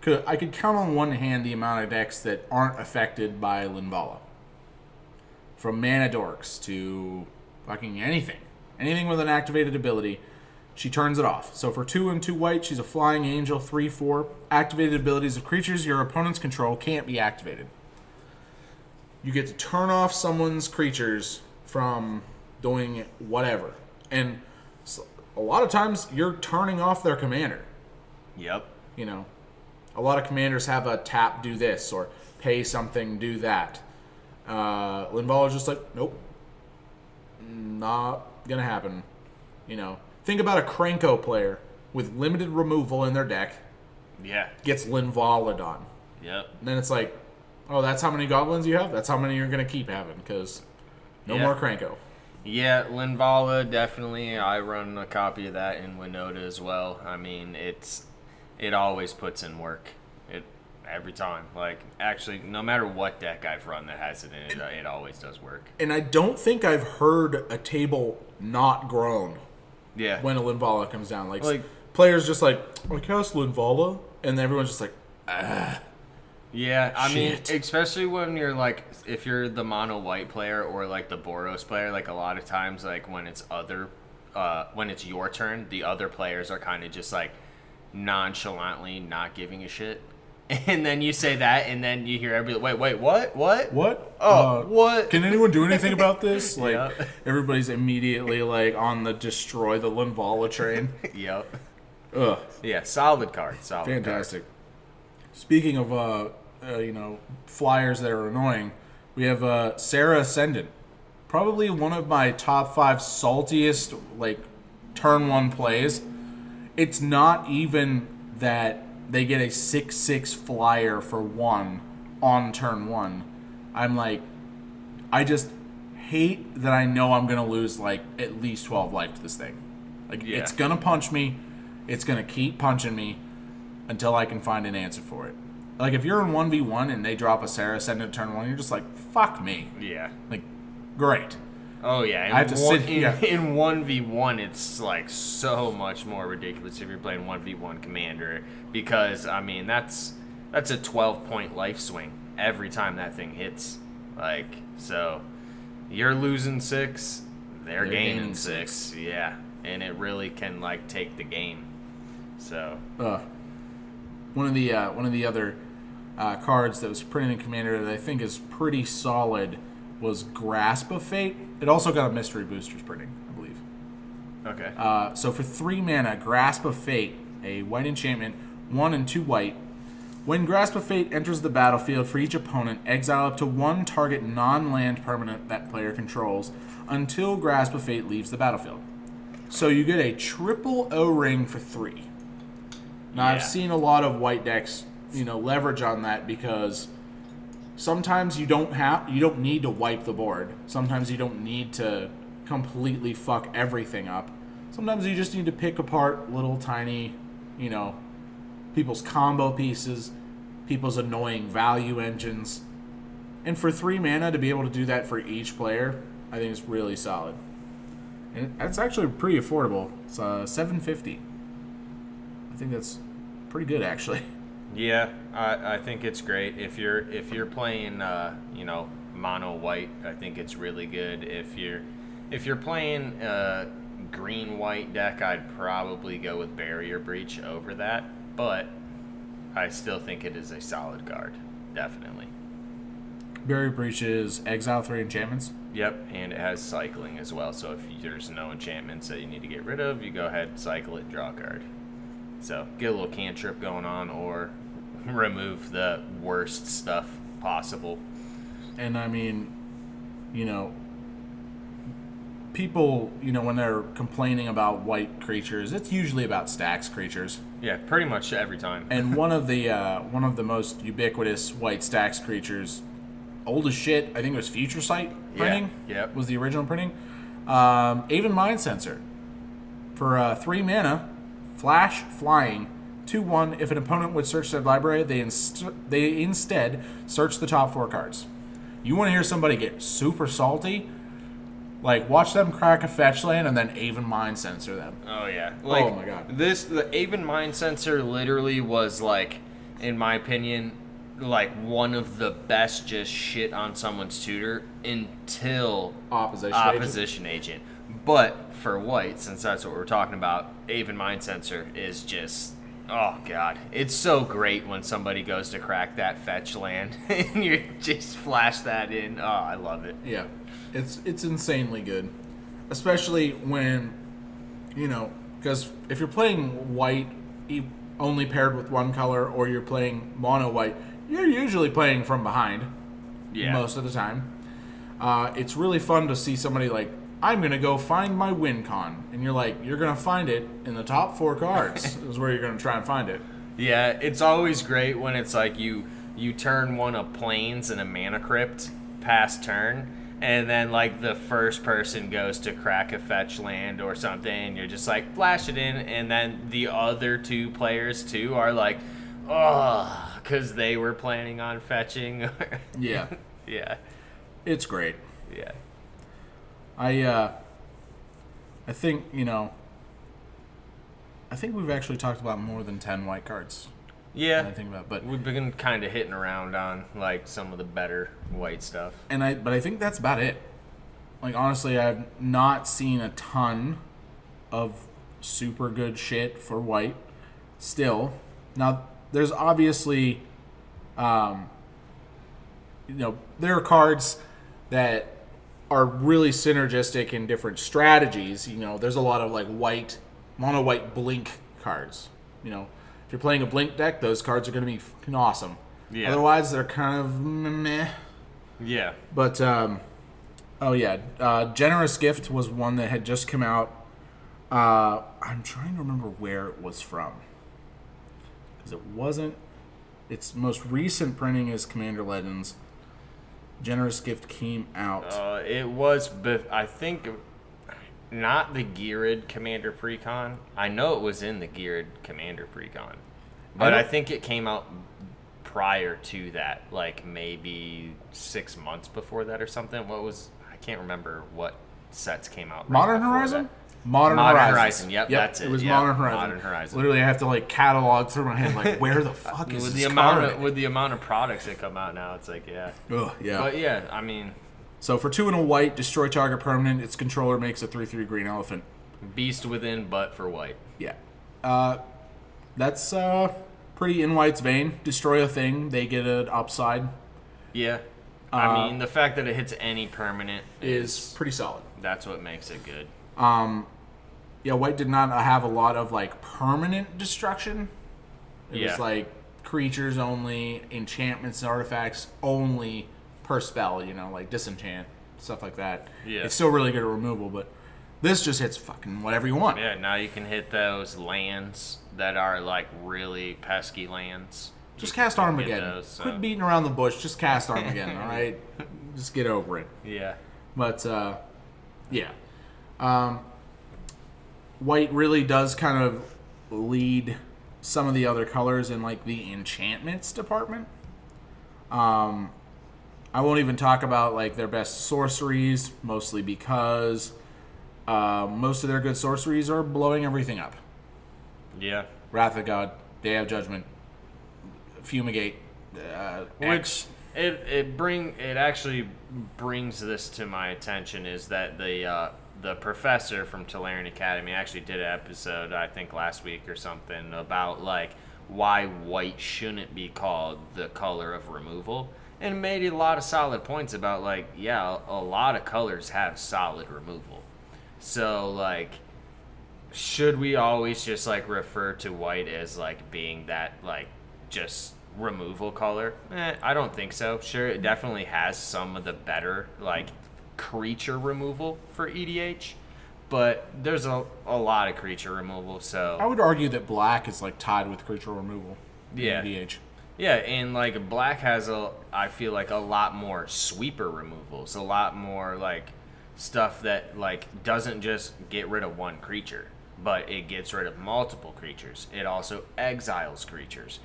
Speaker 1: could, I could count on one hand the amount of decks that aren't affected by Linvala. From Mana Dorks to fucking anything, anything with an activated ability, she turns it off. So for two and two white, she's a flying angel, three four. Activated abilities of creatures your opponents control can't be activated you get to turn off someone's creatures from doing whatever. And a lot of times you're turning off their commander.
Speaker 2: Yep.
Speaker 1: You know, a lot of commanders have a tap, do this, or pay something, do that. Uh, Linvala's just like, nope, not gonna happen. You know, think about a Krenko player with limited removal in their deck
Speaker 2: Yeah.
Speaker 1: gets Linvala done.
Speaker 2: Yep.
Speaker 1: And then it's like, oh, that's how many goblins you have? That's how many you're going to keep having because no
Speaker 2: Yeah.
Speaker 1: more Krenko.
Speaker 2: Yeah, Linvala definitely. I run a copy of that in Winota as well. I mean, it's it always puts in work. It every time. Like actually, no matter what deck I've run that has it in it, it always does work.
Speaker 1: And I don't think I've heard a table not groan
Speaker 2: Yeah.
Speaker 1: when a Linvala comes down. Like,
Speaker 2: Like-
Speaker 1: players just like, I cast Linvala, and everyone's just like, ah.
Speaker 2: Yeah, I
Speaker 1: Shit.
Speaker 2: mean, especially when you're like, if you're the mono white player or like the Boros player, like a lot of times, like when it's other, uh, when it's your turn, the other players are kind of just like nonchalantly not giving a shit. And then you say that, and then you hear everybody, wait, wait, what? What?
Speaker 1: What?
Speaker 2: Oh,
Speaker 1: Uh,
Speaker 2: what?
Speaker 1: Can anyone do anything about this? Like,
Speaker 2: Yeah.
Speaker 1: everybody's immediately like on the destroy the Linvala train.
Speaker 2: Yep.
Speaker 1: Ugh.
Speaker 2: Yeah, solid card. Solid card.
Speaker 1: Fantastic. Speaking of, uh, uh, you know, flyers that are annoying, we have uh, Serra Ascendant, probably one of my top five saltiest like turn one plays. It's not even that they get a six six flyer for one on turn one. I'm like, I just hate that I know I'm gonna lose like at least twelve life to this thing. Like
Speaker 2: Yeah.
Speaker 1: it's gonna punch me, it's gonna keep punching me until I can find an answer for it. Like if you're in one v one and they drop a Serra Ascendant to turn one, you're just like, fuck me.
Speaker 2: Yeah.
Speaker 1: Like, great.
Speaker 2: Oh yeah, in
Speaker 1: I have to
Speaker 2: one,
Speaker 1: sit-
Speaker 2: in,
Speaker 1: yeah.
Speaker 2: in one v one. It's like so much more ridiculous if you're playing one v one commander because I mean that's that's a twelve point life swing every time that thing hits. Like so, you're losing six, they're,
Speaker 1: They're
Speaker 2: gaining,
Speaker 1: gaining
Speaker 2: six. Yeah, and it really can like take the game. So
Speaker 1: Uh, one of the uh, one of the other uh, cards that was printed in Commander that I think is pretty solid was Grasp of Fate. It also got a Mystery Boosters printing, I believe.
Speaker 2: okay,
Speaker 1: Uh, so for three mana, Grasp of Fate, a white enchantment, one and two white. When Grasp of Fate enters the battlefield for each opponent, exile up to one target non-land permanent that player controls until Grasp of Fate leaves the battlefield. So you get a triple O ring for three. Now I've seen a lot of white decks, you know, leverage on that because sometimes you don't have you don't need to wipe the board. Sometimes you don't need to completely fuck everything up. Sometimes you just need to pick apart little tiny, you know, people's combo pieces, people's annoying value engines. And for 3 mana to be able to do that for each player, I think is really solid. And that's actually pretty affordable. It's uh 750. I think that's pretty good actually.
Speaker 2: Yeah, I, I think it's great. If you're if you're playing uh, you know mono white, I think it's really good. If you're if you're playing uh, green white deck, I'd probably go with barrier breach over that. But I still think it is a solid card, definitely.
Speaker 1: Barrier breaches, exile three enchantments.
Speaker 2: Yep, and it has cycling as well. So if there's no enchantments that you need to get rid of, you go ahead, cycle it, draw a card. So get a little cantrip going on, or remove the worst stuff possible.
Speaker 1: And I mean, you know, people, you know, when they're complaining about white creatures, it's usually about stacks creatures.
Speaker 2: Yeah, pretty much every time.
Speaker 1: And one of the uh, one of the most ubiquitous white stacks creatures, old as shit. I think it was Future Sight printing. Yeah.
Speaker 2: yep.
Speaker 1: Was the original printing. Um, Aven Mindcensor for uh, three mana, flash flying. Two one. If an opponent would search their library, they inst- they instead search the top four cards. You want to hear somebody get super salty? Like watch them crack a fetch land and then Aven Mindcensor them.
Speaker 2: Oh yeah. Oh like, oh,
Speaker 1: my God.
Speaker 2: This the Aven Mindcensor literally was like, in my opinion, like one of the best just shit on someone's tutor until
Speaker 1: Opposition agent.
Speaker 2: agent. But for white, since that's what we're talking about, Aven Mindcensor is just oh god. It's so great when somebody goes to crack that fetch land and you just flash that in. Oh, I love it.
Speaker 1: Yeah, it's it's insanely good, especially when, you know, because if you're playing white only paired with one color, or you're playing mono white, you're usually playing from behind
Speaker 2: Yeah.
Speaker 1: most of the time. Uh, it's really fun to see somebody like, I'm gonna go find my win con, and you're like, you're gonna find it in the top four cards is where you're gonna try and find it.
Speaker 2: Yeah, it's always great when it's like you you turn one of planes and a mana crypt past turn, and then like the first person goes to crack a fetch land or something, and you're just like flash it in, and then the other two players too are like, oh, because they were planning on fetching.
Speaker 1: Yeah,
Speaker 2: yeah,
Speaker 1: it's great.
Speaker 2: yeah,
Speaker 1: I uh I think, you know I think we've actually talked about more than 10 white cards.
Speaker 2: yeah.
Speaker 1: I think about, but
Speaker 2: We've been kind of hitting around on like some of the better white stuff.
Speaker 1: and I but I think that's about it. Like honestly, I've not seen a ton of super good shit for white still. Now, there's obviously um you know, there are cards that are really synergistic in different strategies. You know, there's a lot of like white, mono white blink cards. You know, if you're playing a blink deck, those cards are going to be awesome.
Speaker 2: Yeah.
Speaker 1: Otherwise, they're kind of meh.
Speaker 2: Yeah,
Speaker 1: But um, Oh yeah, uh, generous gift was one that had just come out. Uh, I'm trying to remember where it was from because it wasn't. Its most recent printing is Commander Legends. Generous gift came out.
Speaker 2: Uh, it was, bef- I think, not the Geared Commander Precon. I know it was in the Geared Commander Precon, but
Speaker 1: I
Speaker 2: I, think it came out prior to that, like maybe six months before that or something. What was? I can't remember what sets came out. right
Speaker 1: Modern Horizon.
Speaker 2: that.
Speaker 1: Modern,
Speaker 2: Modern
Speaker 1: Horizon.
Speaker 2: Horizon, yep, that's it,
Speaker 1: It was
Speaker 2: yep,
Speaker 1: Modern Horizon.
Speaker 2: Modern Horizon.
Speaker 1: Literally, I have to like catalog through my head, like where the fuck is
Speaker 2: With
Speaker 1: this
Speaker 2: the amount
Speaker 1: card?
Speaker 2: of with the amount of products that come out now, it's like yeah.
Speaker 1: Ugh, yeah.
Speaker 2: But yeah, I mean,
Speaker 1: so for two and a white, destroy target permanent. Its controller makes a three-three green elephant.
Speaker 2: beast within, but for white.
Speaker 1: Yeah. Uh, that's uh, pretty in White's vein. Destroy a thing, they get an upside.
Speaker 2: Yeah.
Speaker 1: Uh,
Speaker 2: I mean, the fact that it hits any permanent
Speaker 1: Is
Speaker 2: is
Speaker 1: pretty solid.
Speaker 2: that's what makes it good.
Speaker 1: Um, yeah, White did not have a lot of like permanent destruction. It
Speaker 2: Yeah.
Speaker 1: was like creatures only, enchantments and artifacts only per spell. You know, like disenchant stuff like that.
Speaker 2: Yeah.
Speaker 1: It's still really good at removal, but this just hits fucking whatever you want.
Speaker 2: Yeah, now you can hit those lands that are like really pesky lands.
Speaker 1: Just cast Armageddon.
Speaker 2: those, so-
Speaker 1: Quit beating around the bush. Just cast Armageddon. all right, just get over it.
Speaker 2: Yeah.
Speaker 1: But uh, yeah, um, white really does kind of lead some of the other colors in like the enchantments department. Um, I won't even talk about like their best sorceries, mostly because uh, most of their good sorceries are blowing everything up.
Speaker 2: Yeah.
Speaker 1: Wrath of God, Day of Judgment, Fumigate, uh,
Speaker 2: Which it it bring it actually brings this to my attention is that the uh, the professor from Tolarian Academy actually did an episode I think last week or something about like why white shouldn't be called the color of removal and made a lot of solid points about like yeah a lot of colors have solid removal so like should we always just like refer to white as like being that like just removal color? Eh, I don't think so. Sure, it definitely has some of the better like creature removal for EDH, but there's a, a lot of creature removal. So I
Speaker 1: would argue that black is like tied with creature removal.
Speaker 2: Yeah.
Speaker 1: EDH.
Speaker 2: yeah, and like black has a I feel like a lot more sweeper removals, a lot more like stuff that like doesn't just get rid of one creature, but it gets rid of multiple creatures. It also exiles creatures.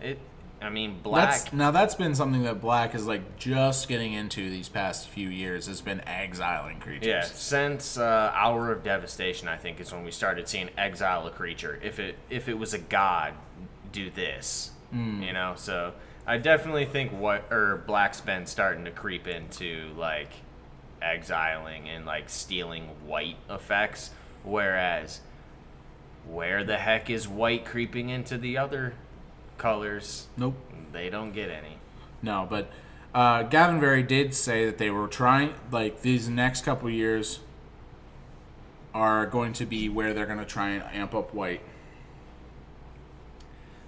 Speaker 2: It I mean black
Speaker 1: That's now that's been something that Black is like just getting into these past few years. Has been exiling creatures.
Speaker 2: Yeah, since uh, Hour of Devastation, I think is when we started seeing exile a creature. If it if it was a god, do this. You know, so I definitely think what or Black's been starting to creep into like exiling and like stealing white effects, whereas where the heck is white creeping into the other colors?
Speaker 1: Nope.
Speaker 2: They don't get any.
Speaker 1: No, but uh, Gavin Verhey did say that they were trying like these next couple years are going to be where they're going to try and amp up white.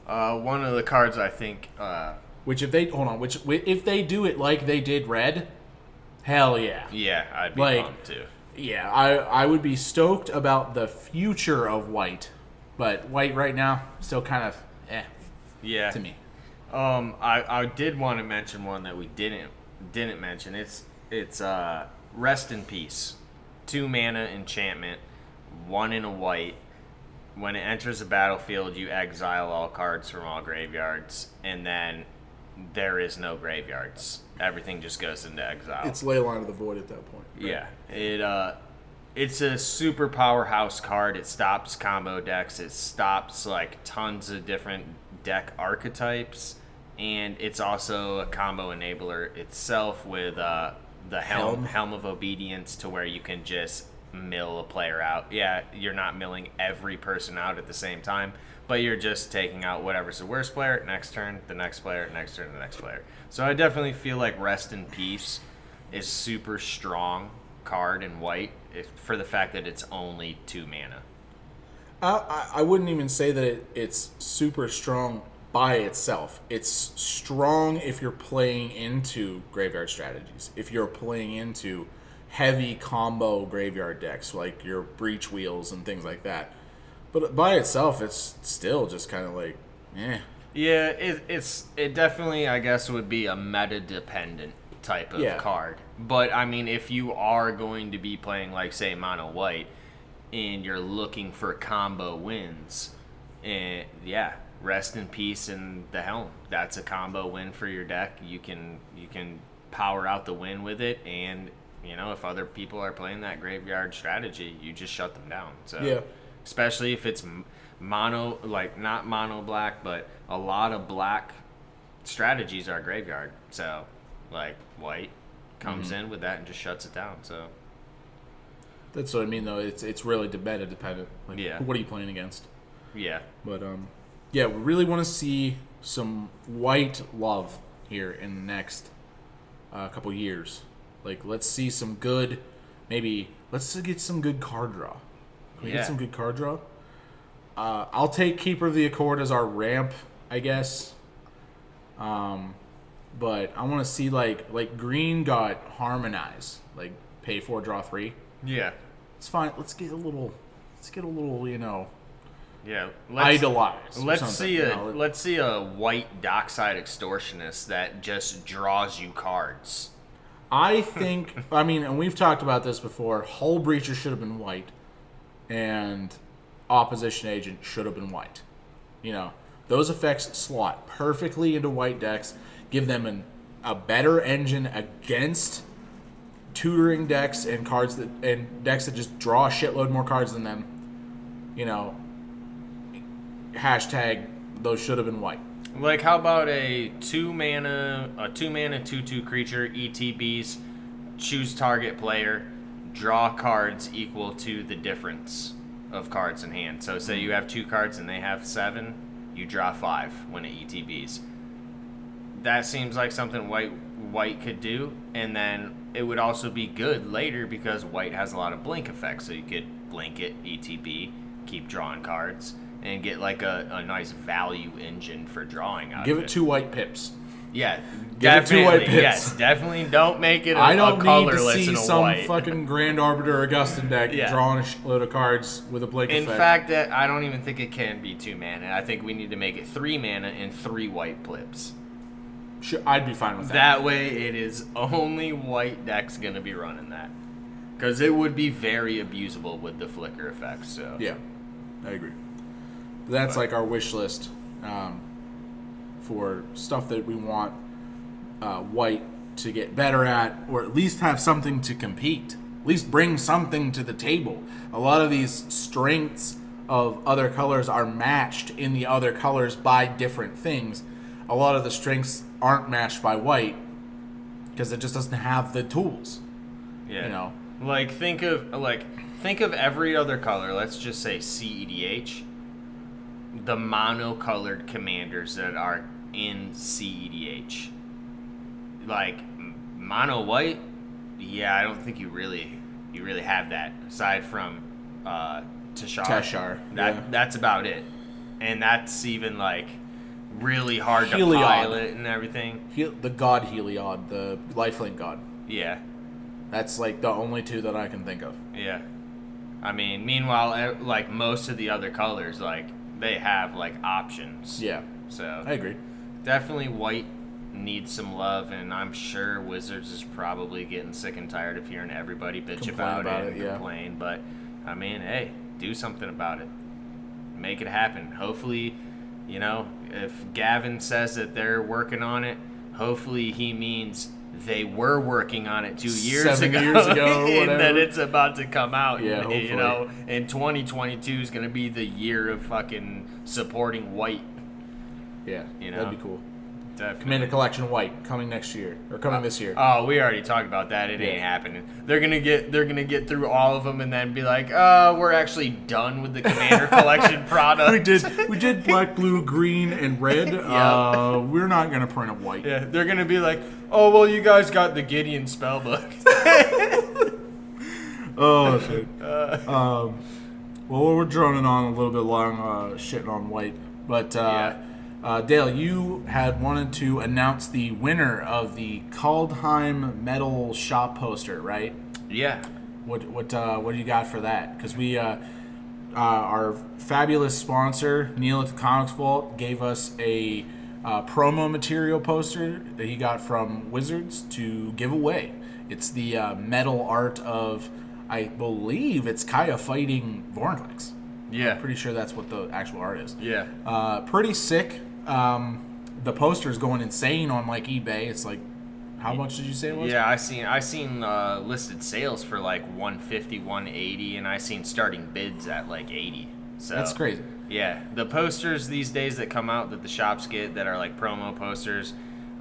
Speaker 2: Uh, one of the cards I think uh,
Speaker 1: Which if they hold on, which if they do it like they did red, hell yeah.
Speaker 2: yeah, I'd be
Speaker 1: Like-
Speaker 2: pumped too.
Speaker 1: Yeah, I I would be stoked about the future of white, but white right now still kind of eh
Speaker 2: Yeah.
Speaker 1: to me.
Speaker 2: Um, I, I did want to mention one that we didn't didn't mention. It's it's uh rest in peace, two mana enchantment, one in a white. When it enters the battlefield, you exile all cards from all graveyards, and then there is no graveyards. Everything just goes into exile.
Speaker 1: It's Leyline of the Void at that point.
Speaker 2: Yeah, it uh, it's a super powerhouse card. It stops combo decks. It stops like tons of different deck archetypes, and it's also a combo enabler itself with uh, the helm
Speaker 1: Helm.
Speaker 2: helm of obedience to where you can just mill a player out. Yeah, you're not milling every person out at the same time, but you're just taking out whatever's the worst player next turn, the next player, next turn, the next player. So I definitely feel like Rest in Peace is super strong card in white if, for the fact that it's only two mana.
Speaker 1: I, I wouldn't even say that it, it's super strong by itself. It's strong if you're playing into graveyard strategies. If you're playing into heavy combo graveyard decks, like your breach wheels and things like that. But by itself, it's still just kind of like, eh.
Speaker 2: Yeah, it, it's it definitely I guess would be a meta dependent type of
Speaker 1: Yeah.
Speaker 2: card. But I mean, if you are going to be playing like say mono white, and you're looking for combo wins, and yeah, rest in peace in the helm. That's a combo win for your deck. You can you can power out the win with it, and you know if other people are playing that graveyard strategy, you just shut them down. So
Speaker 1: Yeah.
Speaker 2: especially if it's mono like not mono black but a lot of black strategies are graveyard so like white comes mm-hmm. in with that and just shuts it down so
Speaker 1: That's what I mean, though. It's it's really meta dependent. Like,
Speaker 2: Yeah.
Speaker 1: what are you playing against?
Speaker 2: yeah
Speaker 1: But um, yeah, we really want to see some white love here in the next uh, couple years. Like, let's see some good, maybe let's get some good card draw. Can we
Speaker 2: Yeah.
Speaker 1: get some good card draw? Uh, I'll take Keeper of the Accord as our ramp, I guess. Um, but I want to see like like green got harmonize, like pay four draw three.
Speaker 2: yeah
Speaker 1: It's fine. Let's get a little. Let's get a little, you know,
Speaker 2: yeah let's,
Speaker 1: idolize.
Speaker 2: let's see
Speaker 1: you
Speaker 2: a
Speaker 1: know,
Speaker 2: let's see a white dockside extortionist that just draws you cards
Speaker 1: I think. I mean, and we've talked about this before. Hullbreacher should have been white, and opposition agent should have been white. You know, those effects slot perfectly into white decks. Give them an, a better engine against tutoring decks and cards that and decks that just draw a shitload more cards than them. You know, hashtag those should have been white.
Speaker 2: Like how about a two mana a two mana two two creature ETBs choose target player draw cards equal to the difference of cards in hand. So say you have two cards and they have seven, you draw five when it ETBs. That seems like something white white could do, and then it would also be good later because white has a lot of blink effects. So you could blink it, ETB, keep drawing cards, and get like a, a nice value engine for drawing out
Speaker 1: Give
Speaker 2: of
Speaker 1: it two white pips.
Speaker 2: yeah,
Speaker 1: Give it two white
Speaker 2: definitely.
Speaker 1: pips.
Speaker 2: Yes, definitely. Don't make it a,
Speaker 1: I
Speaker 2: a
Speaker 1: don't need to see some
Speaker 2: white.
Speaker 1: fucking Grand Arbiter Augustin deck
Speaker 2: Yeah.
Speaker 1: drawing a shitload of cards with a blink
Speaker 2: In
Speaker 1: effect.
Speaker 2: fact, that I don't even think it can be two mana. I think we need to make it three mana and three white blips.
Speaker 1: Sure, I'd be fine with that.
Speaker 2: That way, it is only white decks gonna be running that, because it would be very abusable with the flicker effects. So
Speaker 1: Yeah, I agree. That's like our wish list um, for stuff that we want uh, white to get better at, or at least have something to compete. At least bring something to the table. A lot of these strengths of other colors are matched in the other colors by different things. A lot of the strengths aren't matched by white because it just doesn't have the tools.
Speaker 2: yeah,
Speaker 1: You know.
Speaker 2: like think of like think of every other color. Let's just say CEDH. The mono-colored commanders that are in CEDH. Like mono white, yeah, I don't think you really you really have that aside from uh, Teshar.
Speaker 1: Teshar,
Speaker 2: That
Speaker 1: yeah.
Speaker 2: that's about it, and that's even like really hard to
Speaker 1: Heliod.
Speaker 2: pilot and everything.
Speaker 1: Hel- the god Heliod, the lifelink god.
Speaker 2: Yeah,
Speaker 1: That's like the only two that I can think of.
Speaker 2: yeah. I mean, meanwhile, like most of the other colors, like they have like options.
Speaker 1: Yeah,
Speaker 2: So
Speaker 1: I agree.
Speaker 2: definitely white needs some love, and I'm sure Wizards is probably getting sick and tired of hearing everybody bitch
Speaker 1: Complain
Speaker 2: about,
Speaker 1: about
Speaker 2: it and
Speaker 1: yeah.
Speaker 2: complain. But I mean, hey, do something about it. Make it happen. Hopefully, you know, if Gavin says that they're working on it, hopefully he means they were working on it two years
Speaker 1: Seven
Speaker 2: ago,
Speaker 1: years ago
Speaker 2: and that it's about to come out.
Speaker 1: Yeah,
Speaker 2: and,
Speaker 1: hopefully.
Speaker 2: you know, and 2022 is going to be the year of fucking supporting white.
Speaker 1: Yeah,
Speaker 2: You know?
Speaker 1: that'd be cool.
Speaker 2: Definitely.
Speaker 1: Commander Collection White coming next year or coming this year.
Speaker 2: Oh, we already talked about that. It ain't happening. They're gonna get they're gonna get through all of them and then be like, "Uh, we're actually done with the Commander Collection product."
Speaker 1: we did we did black, blue, green, and red. Uh, we're not gonna print a white.
Speaker 2: Yeah, they're gonna be like, "Oh, well, you guys got the Gideon spellbook."
Speaker 1: Oh shit. um, well, we're droning on a little bit long, uh, shitting on white, but uh, uh, Dale, you had wanted to announce the winner of the Kaldheim Metal Shop poster, right?
Speaker 2: Yeah.
Speaker 1: What what uh, what do you got for that? Because we uh, uh, our fabulous sponsor Neil at the Comics Vault gave us a uh, promo material poster that he got from Wizards to give away. It's the uh, metal art of I believe it's Kaya fighting Vorinclex.
Speaker 2: Yeah.
Speaker 1: Pretty sure that's what the actual art is.
Speaker 2: Yeah.
Speaker 1: Uh, pretty sick. Um, the poster is going insane on like eBay. It's like, how much did you say it was?
Speaker 2: Yeah, I seen I seen uh, listed sales for like 150, 180, and I seen starting bids at like 80. So
Speaker 1: That's crazy.
Speaker 2: Yeah, the posters these days that come out that the shops get that are like promo posters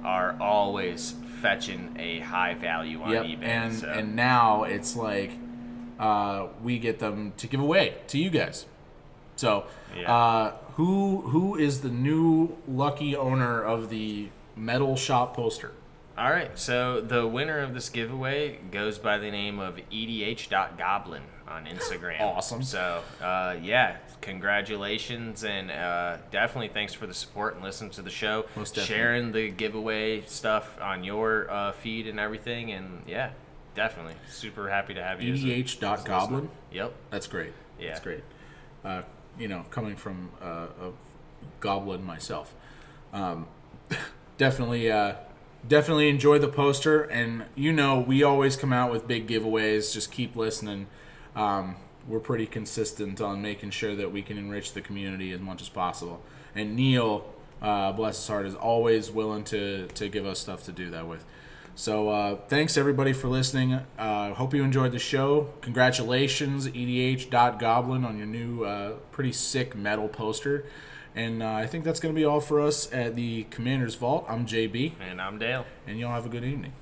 Speaker 2: are always fetching a high value on
Speaker 1: Yep.
Speaker 2: eBay.
Speaker 1: And
Speaker 2: so.
Speaker 1: and now it's like, uh, we get them to give away to you guys. So,
Speaker 2: Yeah.
Speaker 1: uh, who who is the new lucky owner of the metal shop poster?
Speaker 2: All right, so the winner of this giveaway goes by the name of edh.goblin on Instagram.
Speaker 1: Awesome.
Speaker 2: So, uh, yeah, congratulations and uh, definitely thanks for the support and listening to the show.
Speaker 1: Most definitely.
Speaker 2: Sharing the giveaway stuff on your uh, feed and everything. And yeah, definitely. Super happy to have you. as a-
Speaker 1: EDH dot goblin.
Speaker 2: Yep.
Speaker 1: That's great.
Speaker 2: Yeah.
Speaker 1: That's great. You know, coming from uh, a goblin myself, um, definitely, uh, definitely enjoy the poster. And you know, we always come out with big giveaways. Just keep listening. Um, we're pretty consistent on making sure that we can enrich the community as much as possible. And Neil, uh, bless his heart, is always willing to to give us stuff to do that with. So uh, thanks everybody for listening. Uh, hope you enjoyed the show. Congratulations, EDH.Goblin, on your new uh, pretty sick metal poster. And uh, I think that's going to be all for us at the Commander's Vault. I'm JB,
Speaker 2: And I'm Dale.
Speaker 1: and y'all have a good evening.